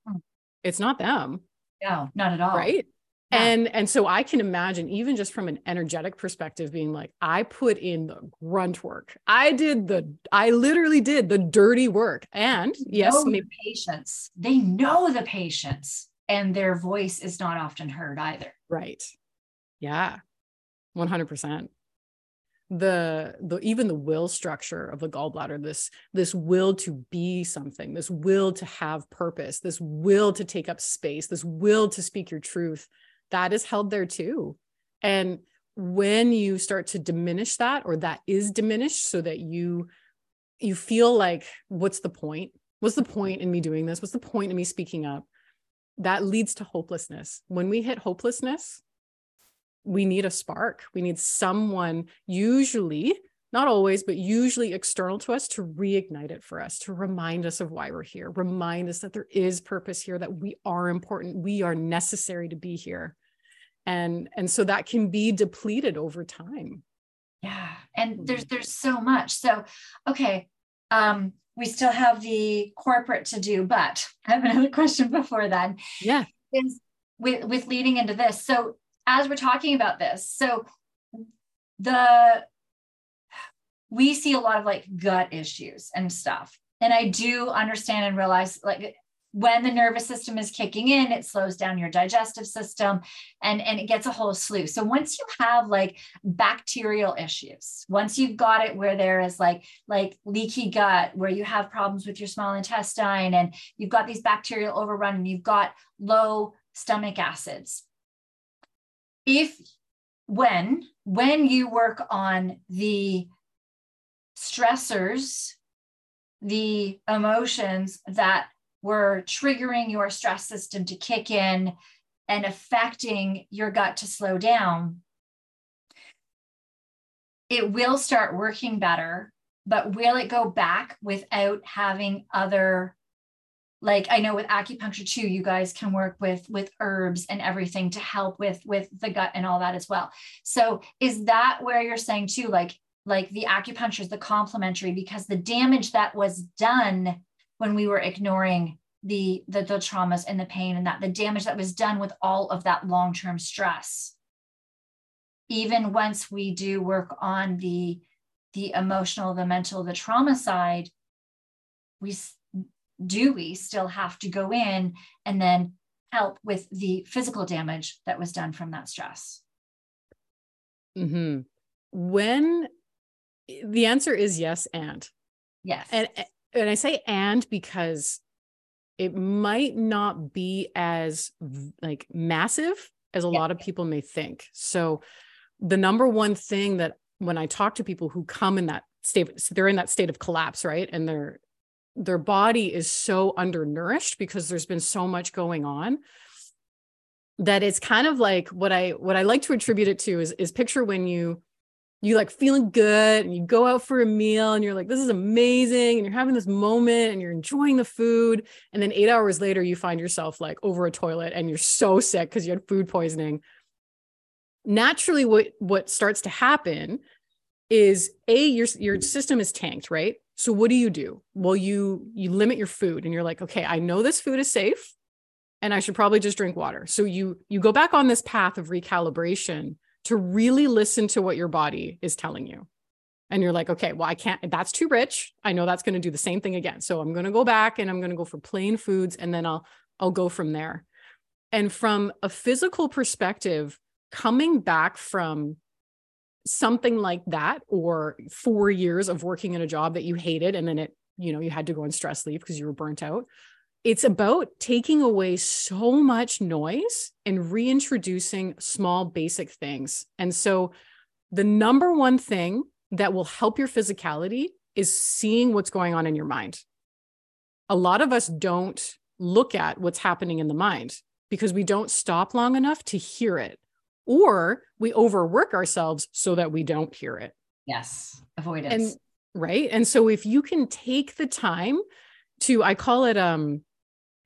Hmm. It's not them. No, not at all. Right and and so i can imagine even just from an energetic perspective being like i put in the grunt work. I did the i literally did the dirty work. And yes maybe patients they know the patients and their voice is not often heard either. Right. Yeah. 100% the the even the will structure of the gallbladder this this will to be something this will to have purpose this will to take up space this will to speak your truth that is held there too. And when you start to diminish that or that is diminished so that you you feel like what's the point? What's the point in me doing this? What's the point in me speaking up? That leads to hopelessness. When we hit hopelessness, we need a spark. We need someone, usually, not always, but usually external to us to reignite it for us, to remind us of why we're here, remind us that there is purpose here, that we are important, we are necessary to be here and and so that can be depleted over time. Yeah and there's there's so much. So okay um we still have the corporate to do but i have another question before then. Yeah. Is with with leading into this so as we're talking about this so the we see a lot of like gut issues and stuff. And i do understand and realize like when the nervous system is kicking in it slows down your digestive system and and it gets a whole slew. So once you have like bacterial issues once you've got it where there is like like leaky gut where you have problems with your small intestine and you've got these bacterial overrun and you've got low stomach acids if when when you work on the stressors the emotions that were triggering your stress system to kick in and affecting your gut to slow down, it will start working better. But will it go back without having other? Like I know with acupuncture too, you guys can work with with herbs and everything to help with with the gut and all that as well. So is that where you're saying too, like like the acupuncture is the complementary because the damage that was done when we were ignoring the, the the traumas and the pain and that the damage that was done with all of that long-term stress even once we do work on the the emotional the mental the trauma side we do we still have to go in and then help with the physical damage that was done from that stress? Mm-hmm. When the answer is yes, and yes, and and I say and because it might not be as like massive as a yeah. lot of people may think. So the number one thing that when I talk to people who come in that state, they're in that state of collapse, right? And their their body is so undernourished because there's been so much going on that it's kind of like what I what I like to attribute it to is is picture when you you like feeling good and you go out for a meal and you're like this is amazing and you're having this moment and you're enjoying the food and then 8 hours later you find yourself like over a toilet and you're so sick because you had food poisoning. Naturally what what starts to happen is a your your system is tanked right? So what do you do? Well you you limit your food and you're like okay i know this food is safe and i should probably just drink water. So you you go back on this path of recalibration to really listen to what your body is telling you. And you're like okay well i can't that's too rich. I know that's going to do the same thing again. So i'm going to go back and i'm going to go for plain foods and then i'll i'll go from there. And from a physical perspective coming back from something like that or 4 years of working in a job that you hated and then it you know you had to go on stress leave because you were burnt out it's about taking away so much noise and reintroducing small basic things and so the number one thing that will help your physicality is seeing what's going on in your mind a lot of us don't look at what's happening in the mind because we don't stop long enough to hear it or we overwork ourselves so that we don't hear it. Yes, avoidance. And right. And so if you can take the time to, I call it, um,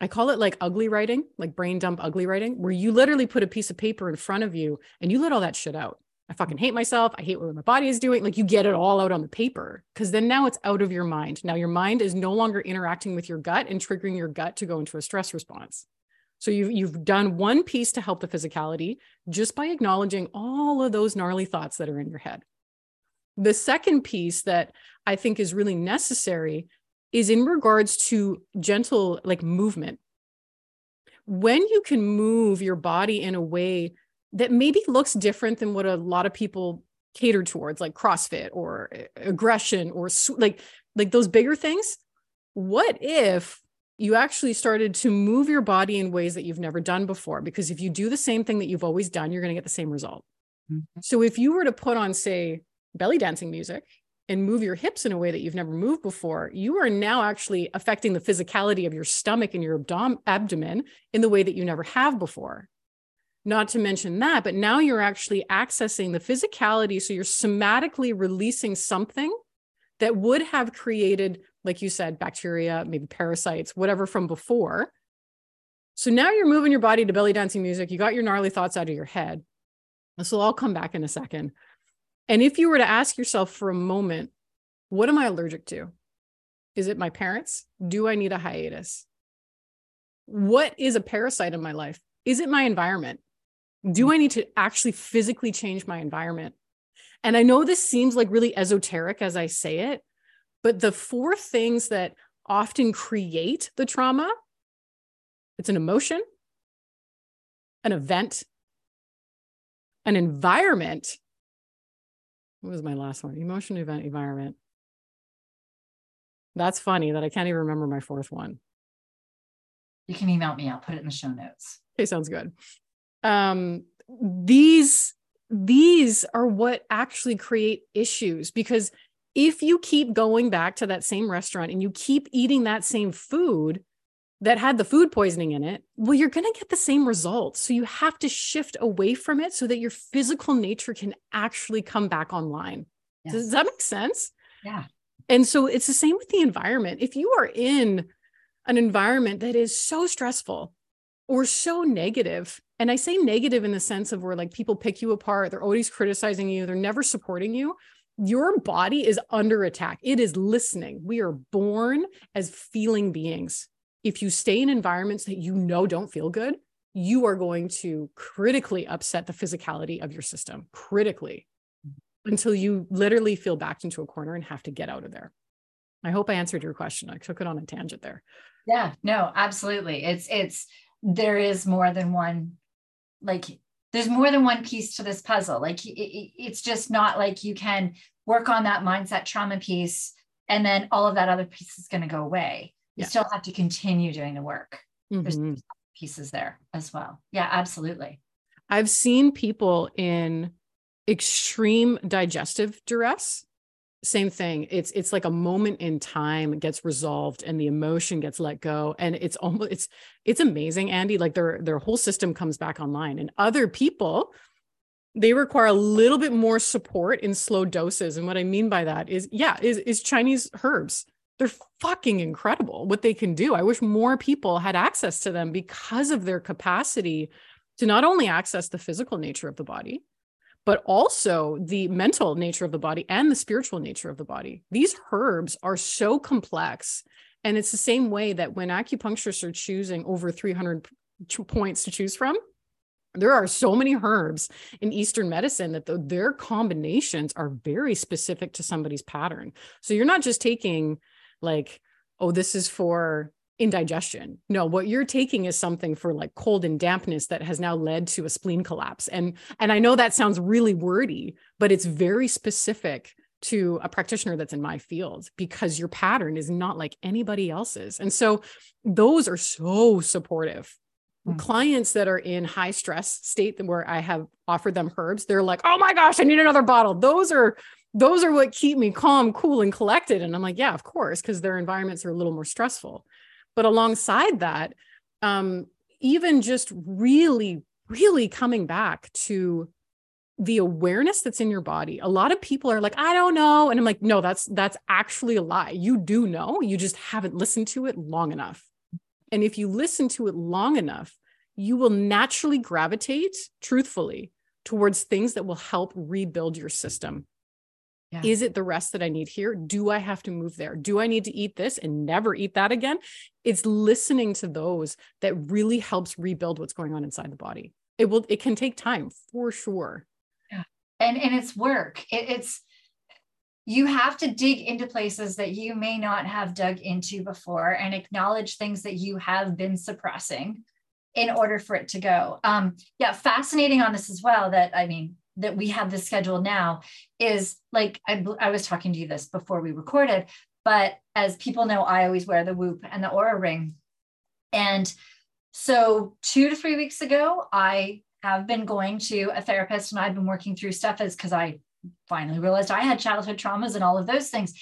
I call it like ugly writing, like brain dump ugly writing, where you literally put a piece of paper in front of you and you let all that shit out. I fucking hate myself. I hate what my body is doing. Like you get it all out on the paper because then now it's out of your mind. Now your mind is no longer interacting with your gut and triggering your gut to go into a stress response. So you've you've done one piece to help the physicality just by acknowledging all of those gnarly thoughts that are in your head. The second piece that I think is really necessary is in regards to gentle like movement. When you can move your body in a way that maybe looks different than what a lot of people cater towards like CrossFit or aggression or like like those bigger things, what if you actually started to move your body in ways that you've never done before. Because if you do the same thing that you've always done, you're going to get the same result. Mm-hmm. So if you were to put on, say, belly dancing music and move your hips in a way that you've never moved before, you are now actually affecting the physicality of your stomach and your abdom- abdomen in the way that you never have before. Not to mention that, but now you're actually accessing the physicality. So you're somatically releasing something that would have created like you said, bacteria, maybe parasites, whatever from before. So now you're moving your body to belly dancing music. You got your gnarly thoughts out of your head. This will all come back in a second. And if you were to ask yourself for a moment, what am I allergic to? Is it my parents? Do I need a hiatus? What is a parasite in my life? Is it my environment? Do mm. I need to actually physically change my environment? And I know this seems like really esoteric as I say it, but the four things that often create the trauma it's an emotion, an event, an environment. What was my last one? Emotion, event, environment. That's funny that I can't even remember my fourth one. You can email me. I'll put it in the show notes. Okay, sounds good. Um, these these are what actually create issues because if you keep going back to that same restaurant and you keep eating that same food that had the food poisoning in it, well, you're going to get the same results. So you have to shift away from it so that your physical nature can actually come back online. Yes. Does that make sense? Yeah. And so it's the same with the environment. If you are in an environment that is so stressful or so negative, and I say negative in the sense of where like people pick you apart, they're always criticizing you, they're never supporting you your body is under attack. It is listening. We are born as feeling beings. If you stay in environments that you know don't feel good, you are going to critically upset the physicality of your system, critically, until you literally feel backed into a corner and have to get out of there. I hope I answered your question. I took it on a tangent there. Yeah, no, absolutely. It's, it's, there is more than one like there's more than one piece to this puzzle like it, it's just not like you can work on that mindset trauma piece and then all of that other piece is going to go away you yeah. still have to continue doing the work. Mm-hmm. there's pieces there as well. Yeah absolutely. I've seen people in extreme digestive duress. Same thing. It's it's like a moment in time gets resolved and the emotion gets let go. And it's almost it's it's amazing Andi like their their whole system comes back online and other people they require a little bit more support in slow doses. And what i mean by that is yeah is is chinese herbs they're fucking incredible what they can do i wish more people had access to them because of their capacity to not only access the physical nature of the body but also the mental nature of the body and the spiritual nature of the body. These herbs are so complex. And it's the same way that when acupuncturists are choosing over 300 points to choose from, there are so many herbs in Eastern medicine that the, their combinations are very specific to somebody's pattern. So you're not just taking like, oh, this is for indigestion. No, what you're taking is something for like cold and dampness that has now led to a spleen collapse. And and I know that sounds really wordy, but it's very specific to a practitioner that's in my field because your pattern is not like anybody else's. And so those are so supportive. Mm-hmm. Clients that are in high stress state where I have offered them herbs, they're like, "Oh my gosh, I need another bottle." Those are those are what keep me calm, cool, and collected. And I'm like, yeah, of course, because their environments are a little more stressful. But alongside that, um, even just really, really coming back to the awareness that's in your body a lot of people are like i don't know. And i'm like no that's that's actually a lie. You do know. You just haven't listened to it long enough. And if you listen to it long enough you will naturally gravitate truthfully towards things that will help rebuild your system yeah. Is it the rest that I need here? Do I have to move there? Do I need to eat this and never eat that again? It's listening to those that really helps rebuild what's going on inside the body. It will, it can take time for sure. Yeah. And and it's work. It, it's you have to dig into places that you may not have dug into before and acknowledge things that you have been suppressing in order for it to go. Um, yeah, fascinating on this as well. That I mean, that we have this schedule now is like I, I was talking to you this before we recorded but as people know i always wear the whoop and the Oura ring. And so two to three weeks ago i have been going to a therapist and i've been working through stuff as because i finally realized i had childhood traumas and all of those things.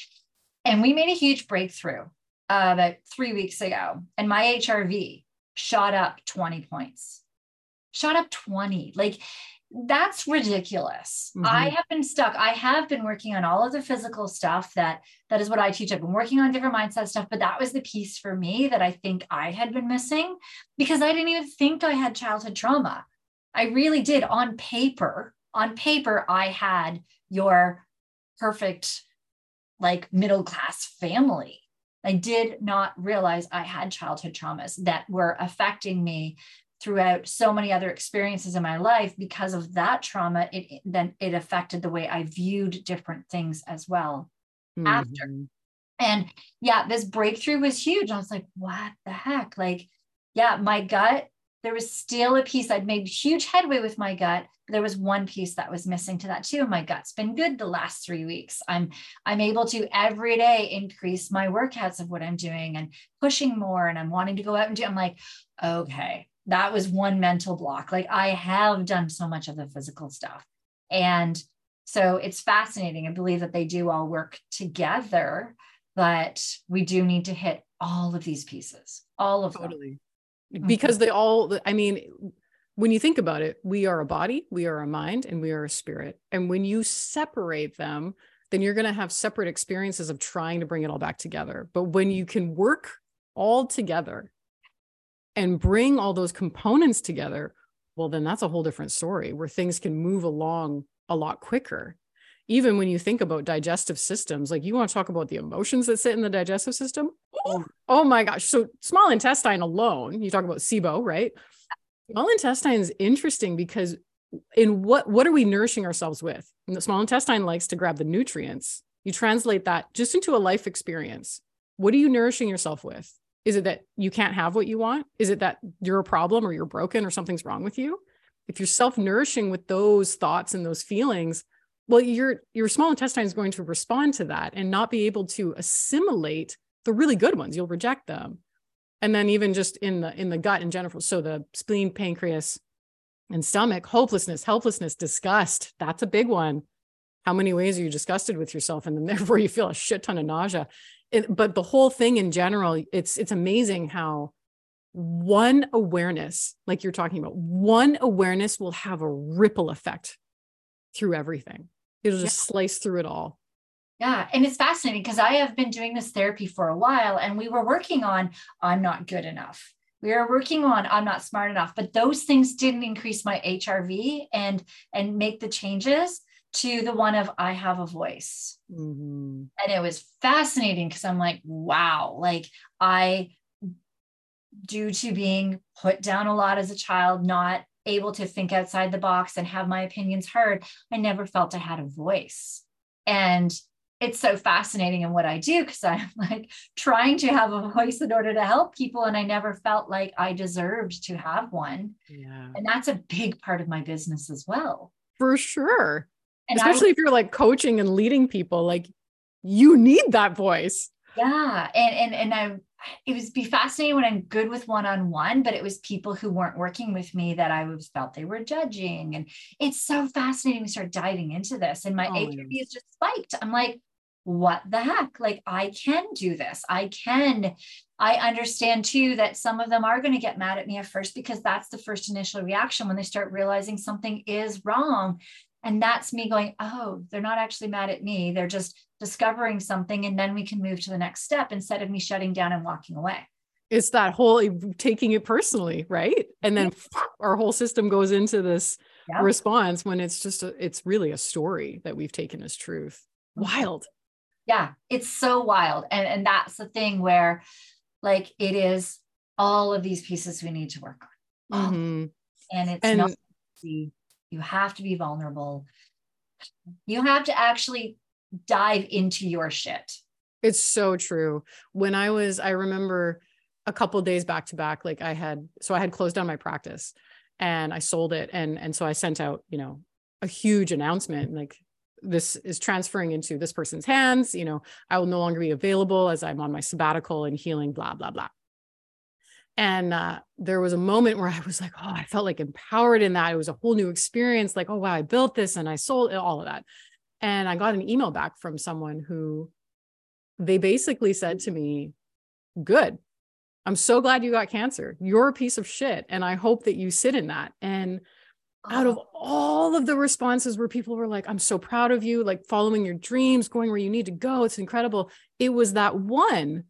And we made a huge breakthrough uh, about three weeks ago. And my hrv shot up 20 points. Shot up 20 like that's ridiculous. Mm-hmm. i have been stuck i have been working on all of the physical stuff that that is what i teach. I've been working on different mindset stuff but that was the piece for me that i think i had been missing because i didn't even think i had childhood trauma. I really did. On paper on paper i had your perfect like middle class family. I did not realize I had childhood traumas that were affecting me throughout so many other experiences in my life because of that trauma it then it affected the way i viewed different things as well. Mm-hmm. after and yeah this breakthrough was huge. I was like what the heck? Like yeah my gut there was still a piece i'd made huge headway with my gut there was one piece that was missing to that too my gut's been good the last three weeks. I'm i'm able to every day increase my workouts of what i'm doing and pushing more and i'm wanting to go out and do i'm like okay that was one mental block. Like I have done so much of the physical stuff. And so it's fascinating. I believe that they do all work together, but we do need to hit all of these pieces, all of totally. them. Mm-hmm. Because they all, I mean, when you think about it, we are a body, we are a mind, and we are a spirit. And when you separate them, then you're going to have separate experiences of trying to bring it all back together. But when you can work all together and bring all those components together, well, then that's a whole different story where things can move along a lot quicker. Even when you think about digestive systems, like you want to talk about the emotions that sit in the digestive system. Oh, oh my gosh. So, small intestine alone, you talk about SIBO, right? Small intestine is interesting because in what what are we nourishing ourselves with? And the small intestine likes to grab the nutrients. You translate that just into a life experience. What are you nourishing yourself with? Is it that you can't have what you want? Is it that you're a problem or you're broken or something's wrong with you? If you're self-nourishing with those thoughts and those feelings, well, your your small intestine is going to respond to that and not be able to assimilate the really good ones. You'll reject them. And then even just in the in the gut in general, so the spleen, pancreas, and stomach, hopelessness, helplessness, disgust. That's a big one. How many ways are you disgusted with yourself? And then therefore you feel a shit ton of nausea. It, but the whole thing in general, it's it's amazing how one awareness, like you're talking about, one awareness will have a ripple effect through everything. It'll just yeah. slice through it all. Yeah. And it's fascinating because I have been doing this therapy for a while and we were working on I'm not good enough. We are working on I'm not smart enough, but those things didn't increase my HRV and and make the changes to the one of I have a voice. Mm-hmm. And it was fascinating because I'm like, wow, like I due to being put down a lot as a child, not able to think outside the box and have my opinions heard, I never felt I had a voice. And it's so fascinating in what I do because I'm like trying to have a voice in order to help people. And I never felt like I deserved to have one. Yeah. And that's a big part of my business as well. For sure. And Especially I, if you're like coaching and leading people, like you need that voice. Yeah. And and and I it was be fascinating when I'm good with one-on-one, but it was people who weren't working with me that I was felt they were judging. And it's so fascinating to start diving into this. And my oh, HRV is just spiked. I'm like, what the heck? Like I can do this. I can. I understand too that some of them are going to get mad at me at first because that's the first initial reaction when they start realizing something is wrong. And that's me going, oh, they're not actually mad at me. They're just discovering something. And then we can move to the next step instead of me shutting down and walking away. It's that whole taking it personally, right? And then our whole system goes into this response when it's just, a, it's really a story that we've taken as truth. Mm-hmm. Wild yeah it's so wild and and that's the thing where like it is all of these pieces we need to work on mm-hmm. and it's and, not easy you have to be vulnerable. You have to actually dive into your shit. It's so true. When i was i remember a couple days back to back like i had so i had closed down my practice and i sold it. And and so i sent out you know a huge announcement like this is transferring into this person's hands. You know i will no longer be available as i'm on my sabbatical and healing blah blah blah and uh, there was a moment where i was like oh i felt like empowered in that it was a whole new experience like oh wow i built this and i sold it, all of that and i got an email back from someone who they basically said to me good i'm so glad you got cancer you're a piece of shit and i hope that you sit in that and out of oh. all of the responses where people were like, I'm so proud of you, like following your dreams, going where you need to go. It's incredible. It was that one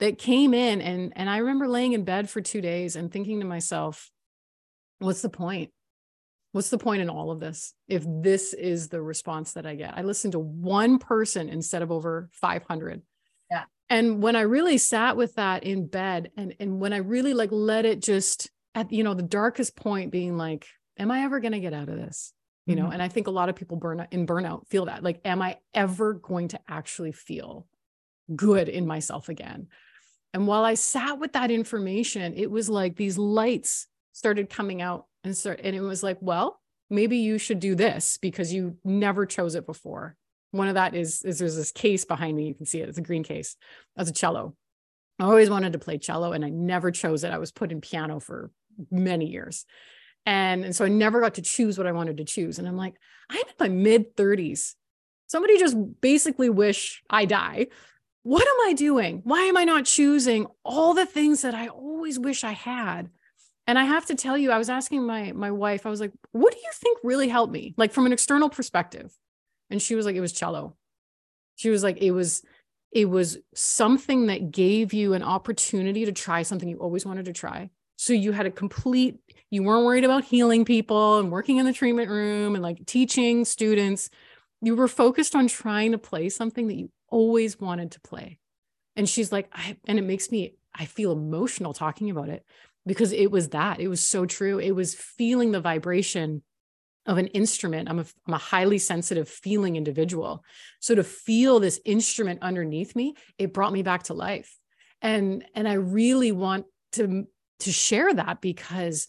that came in and and I remember laying in bed for 2 days and thinking to myself, what's the point? What's the point in all of this if this is the response that I get? I listened to one person instead of over 500. Yeah. And when I really sat with that in bed and and when I really like let it just at you know the darkest point being like am I ever going to get out of this? You know, mm-hmm. and I think a lot of people burn in burnout feel that like, am I ever going to actually feel good in myself again? And while I sat with that information, it was like these lights started coming out and start, and it was like, well, maybe you should do this because you never chose it before. One of that is, is there's this case behind me. You can see it. It's a green case. That's a cello. I always wanted to play cello and I never chose it. I was put in piano for many years. And, and so I never got to choose what I wanted to choose. And I'm like, I'm in my mid 30s. Somebody just basically wish I die. What am I doing? Why am I not choosing all the things that I always wish I had? And I have to tell you, I was asking my my wife, I was like, what do you think really helped me? Like from an external perspective. And she was like, it was cello. She was like, it was, it was something that gave you an opportunity to try something you always wanted to try. So you had a complete, you weren't worried about healing people and working in the treatment room and like teaching students. You were focused on trying to play something that you always wanted to play. And she's like, I, and it makes me, I feel emotional talking about it because it was that. It was so true. It was feeling the vibration of an instrument. I'm a, I'm a highly sensitive feeling individual. So to feel this instrument underneath me, it brought me back to life. and and i really want to to share that because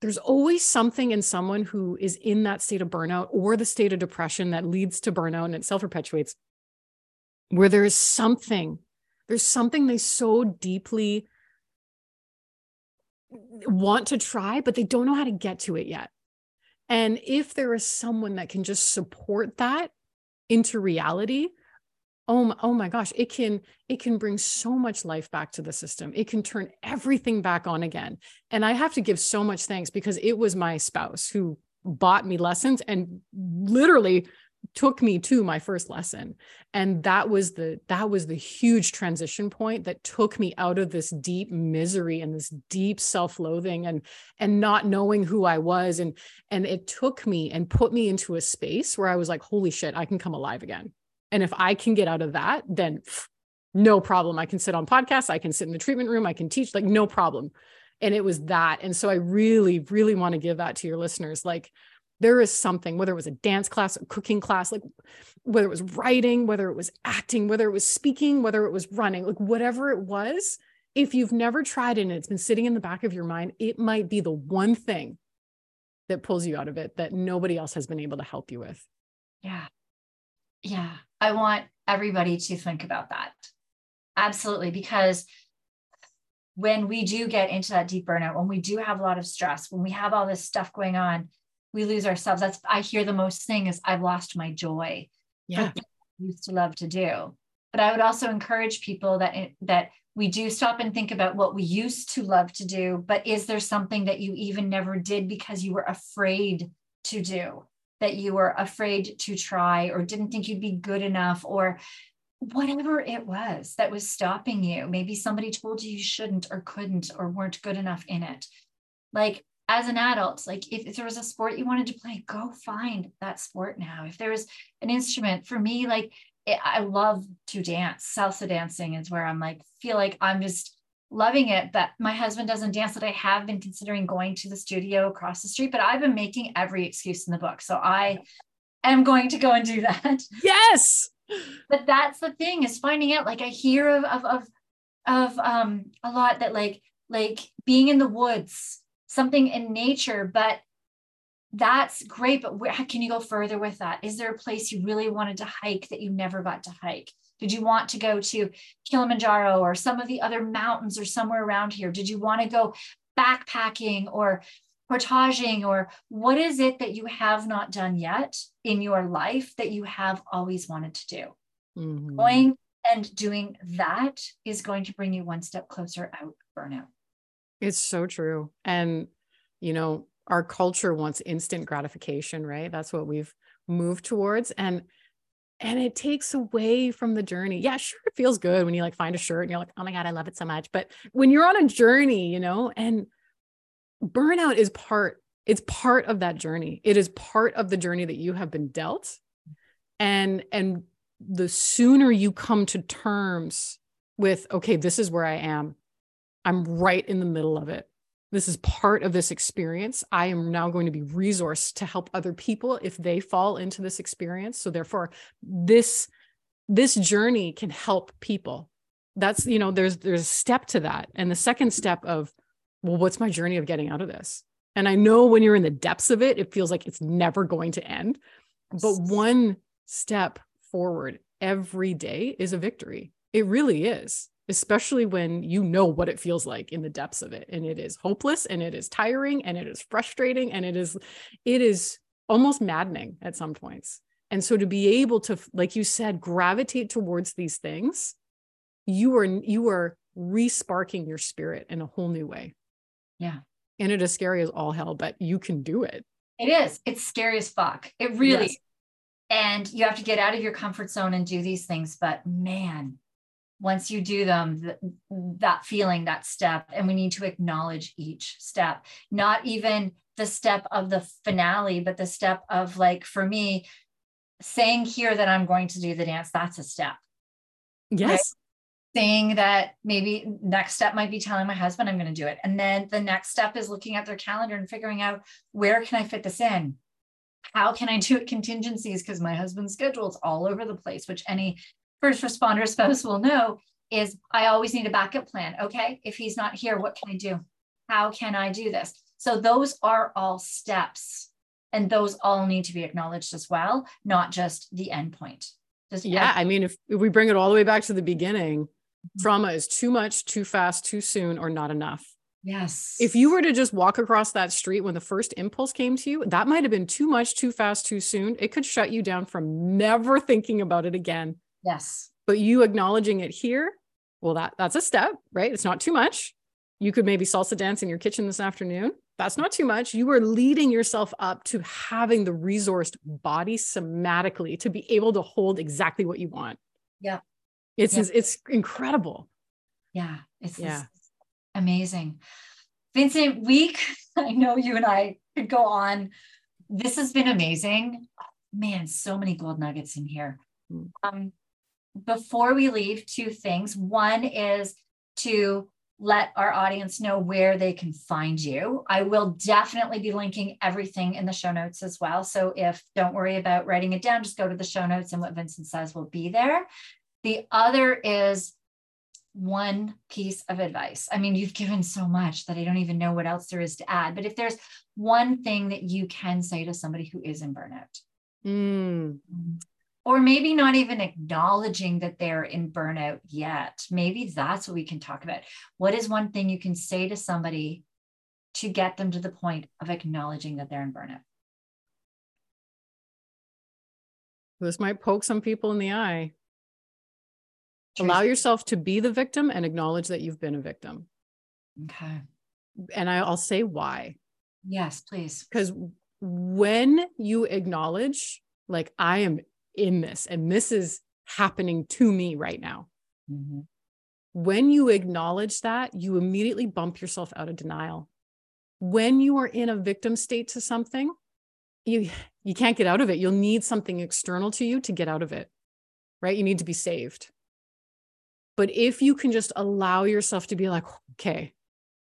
there's always something in someone who is in that state of burnout or the state of depression that leads to burnout and it self perpetuates where there is something there's something they so deeply want to try but they don't know how to get to it yet. And if there is someone that can just support that into reality oh my, oh my gosh it can it can bring so much life back to the system. It can turn everything back on again. And i have to give so much thanks because it was my spouse who bought me lessons and literally took me to my first lesson and that was the that was the huge transition point that took me out of this deep misery and this deep self-loathing and and not knowing who I was and and it took me and put me into a space where I was like holy shit I can come alive again and if I can get out of that, then no problem. I can sit on podcasts, I can sit in the treatment room, I can teach, like no problem. And it was that. And so I really, really want to give that to your listeners. Like, there is something, whether it was a dance class, a cooking class, like whether it was writing, whether it was acting, whether it was speaking, whether it was running, like whatever it was, if you've never tried it and it's been sitting in the back of your mind, it might be the one thing that pulls you out of it that nobody else has been able to help you with. Yeah. Yeah. I want everybody to think about that. Absolutely. Because when we do get into that deep burnout, when we do have a lot of stress, when we have all this stuff going on, we lose ourselves. That's I hear the most thing is I've lost my joy. Yeah. used to love to do. But I would also encourage people that it, that we do stop and think about what we used to love to do, but is there something that you even never did because you were afraid to do? that you were afraid to try or didn't think you'd be good enough or whatever it was that was stopping you. Maybe somebody told you you shouldn't or couldn't or weren't good enough in it. Like as an adult, like if, if there was a sport you wanted to play, go find that sport now. If there was an instrument for me, like it, I love to dance. Salsa dancing is where I'm like, feel like I'm just loving it But my husband doesn't dance that i have been considering going to the studio across the street but i've been making every excuse in the book so i am going to go and do that yes but that's the thing is finding out like i hear of of of, of um a lot that like like being in the woods something in nature but that's great but where can you go further with that is there a place you really wanted to hike that you never got to hike did you want to go to Kilimanjaro or some of the other mountains or somewhere around here? Did you want to go backpacking or portaging or what is it that you have not done yet in your life that you have always wanted to do? Mm-hmm. Going and doing that is going to bring you one step closer out burnout. It's so true. And, you know, our culture wants instant gratification, right? That's what we've moved towards. And and it takes away from the journey. Yeah, sure, it feels good when you like find a shirt and you're like, oh my God, I love it so much. But when you're on a journey, you know, and burnout is part, it's part of that journey. It is part of the journey that you have been dealt. And and the sooner you come to terms with, okay, this is where I am. I'm right in the middle of it this is part of this experience. I am now going to be resourced to help other people if they fall into this experience. So therefore, this this journey can help people. That's you know there's there's a step to that, and the second step of well, what's my journey of getting out of this? And I know when you're in the depths of it, it feels like it's never going to end. But one step forward every day is a victory. It really is especially when you know what it feels like in the depths of it and it is hopeless and it is tiring and it is frustrating and it is it is almost maddening at some points. And so to be able to like you said gravitate towards these things you are you are resparking your spirit in a whole new way. Yeah. And it is scary as all hell but you can do it. It is. It's scary as fuck. It really yes. and you have to get out of your comfort zone and do these things but man once you do them th- that feeling that step and we need to acknowledge each step. Not even the step of the finale but the step of like for me saying here that i'm going to do the dance that's a step. Yes. Right? saying that maybe next step might be telling my husband i'm going to do it and then the next step is looking at their calendar and figuring out where can i fit this in? How can i do it contingencies? Because my husband's schedule is all over the place which any first responder spouse will know is I always need a backup plan. Okay. If he's not here, what can I do? How can I do this? So those are all steps and those all need to be acknowledged as well, not just the end point. Just yeah. I mean, if, if we bring it all the way back to the beginning, mm-hmm. trauma is too much, too fast, too soon, or not enough. Yes. If you were to just walk across that street when the first impulse came to you, that might have been too much, too fast, too soon. It could shut you down from never thinking about it again. Yes. But you acknowledging it here, well, that that's a step, right? It's not too much. You could maybe salsa dance in your kitchen this afternoon. That's not too much. You are leading yourself up to having the resourced body somatically to be able to hold exactly what you want. Yeah. It's yeah. it's incredible. Yeah. It's yeah. amazing. Vincent, week, I know you and I could go on. This has been amazing. Man, so many gold nuggets in here. Mm. Um, before we leave, two things. One is to let our audience know where they can find you. I will definitely be linking everything in the show notes as well. So if don't worry about writing it down, just go to the show notes and what Vincent says will be there. The other is one piece of advice. I mean, you've given so much that I don't even know what else there is to add. But if there's one thing that you can say to somebody who is in burnout, mm or maybe not even acknowledging that they're in burnout yet. Maybe that's what we can talk about. What is one thing you can say to somebody to get them to the point of acknowledging that they're in burnout? This might poke some people in the eye. Allow yourself to be the victim and acknowledge that you've been a victim. Okay. And I, I'll say why. Yes, please. Because when you acknowledge, like, I am in this and this is happening to me right now. Mm-hmm. When you acknowledge that, you immediately bump yourself out of denial. When you are in a victim state to something, you you can't get out of it. You'll need something external to you to get out of it. Right? You need to be saved. But if you can just allow yourself to be like, okay,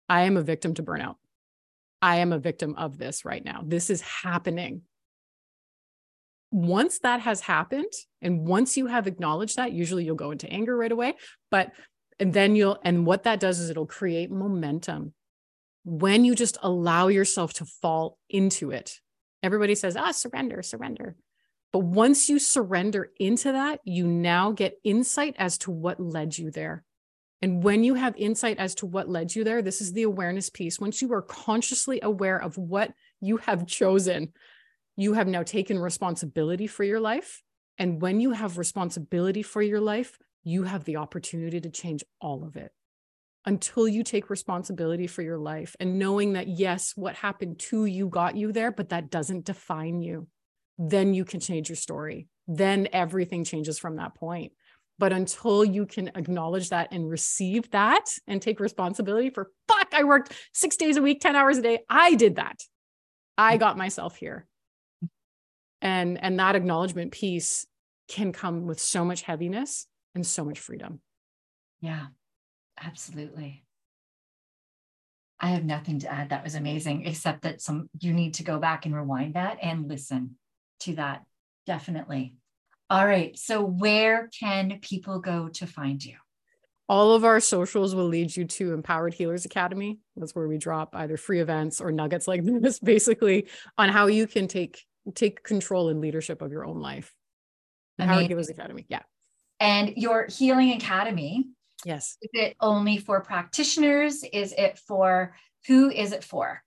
I am a victim to burnout. I am a victim of this right now. This is happening once that has happened and once you have acknowledged that usually you'll go into anger right away but and then you'll and what that does is it'll create momentum. When you just allow yourself to fall into it everybody says ah surrender surrender. But once you surrender into that you now get insight as to what led you there. And when you have insight as to what led you there this is the awareness piece. Once you are consciously aware of what you have chosen you have now taken responsibility for your life. And when you have responsibility for your life, you have the opportunity to change all of it until you take responsibility for your life and knowing that, yes, what happened to you got you there, but that doesn't define you. Then you can change your story. Then everything changes from that point. But until you can acknowledge that and receive that and take responsibility for, fuck, I worked six days a week, 10 hours a day. I did that. I got myself here and and that acknowledgement piece can come with so much heaviness and so much freedom. Yeah absolutely. I have nothing to add. That was amazing except that some you need to go back and rewind that and listen to that definitely. All right so where can people go to find you? All of our socials will lead you to Empowered Healers Academy. That's where we drop either free events or nuggets like this, basically, on how you can take take control and leadership of your own life. Empowered Healers Academy. Yeah. And your Healing Academy. Yes. Is it only for practitioners? Is it for who is it for?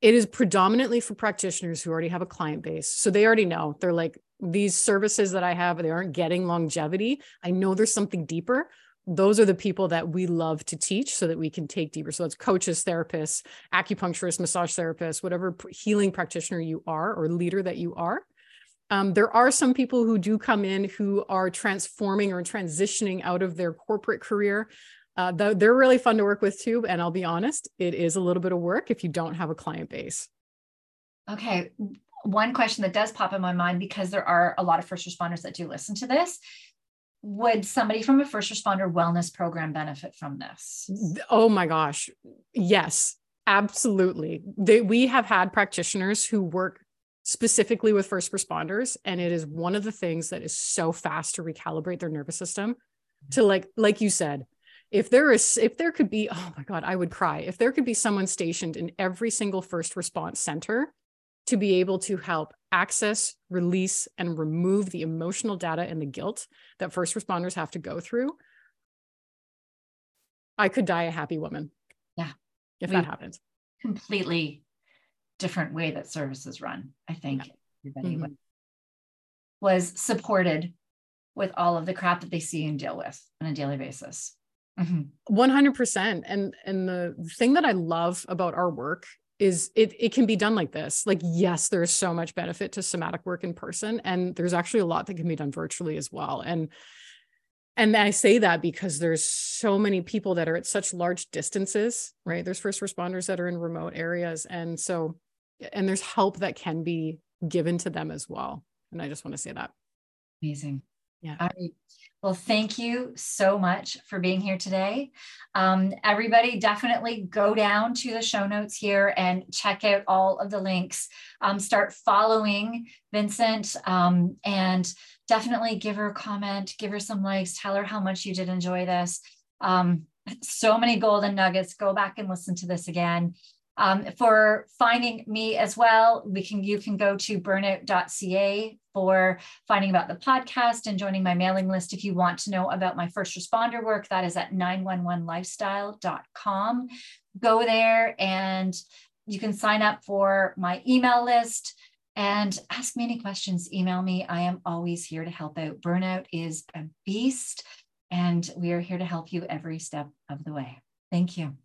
It is predominantly for practitioners who already have a client base. So they already know they're like, these services that I have, they aren't getting longevity. I know there's something deeper those are the people that we love to teach so that we can take deeper. So it's coaches, therapists, acupuncturists, massage therapists, whatever healing practitioner you are or leader that you are. Um, there are some people who do come in who are transforming or transitioning out of their corporate career. Uh, they're really fun to work with too. And I'll be honest, it is a little bit of work if you don't have a client base. Okay. One question that does pop in my mind because there are a lot of first responders that do listen to this would somebody from a first responder wellness program benefit from this? Oh my gosh. Yes, absolutely. They, we have had practitioners who work specifically with first responders, and it is one of the things that is so fast to recalibrate their nervous system. Mm-hmm. to like like you said if there is if there could be oh my god i would cry if there could be someone stationed in every single first response center to be able to help access release and remove the emotional data and the guilt that first responders have to go through i could die a happy woman yeah if we, that happens completely different way that services run i think yeah. everybody mm-hmm. was supported with all of the crap that they see and deal with on a daily basis. Mm-hmm. 100% and and the thing that i love about our work is it it can be done like this like yes there's so much benefit to somatic work in person and there's actually a lot that can be done virtually as well and and i say that because there's so many people that are at such large distances right? There's first responders that are in remote areas and so and there's help that can be given to them as well and i just want to say that. Amazing yeah. All right. Well, thank you so much for being here today. Um, everybody, definitely go down to the show notes here and check out all of the links. Um, start following Vincent um, and definitely give her a comment, give her some likes, tell her how much you did enjoy this. Um, so many golden nuggets. Go back and listen to this again. Um, for finding me as well, we can you can go to burnout.ca for finding about the podcast and joining my mailing list if you want to know about my first responder work. That is at 911lifestyle.com. Go there and you can sign up for my email list and ask me any questions. Email me. I am always here to help out. Burnout is a beast, and we are here to help you every step of the way. Thank you.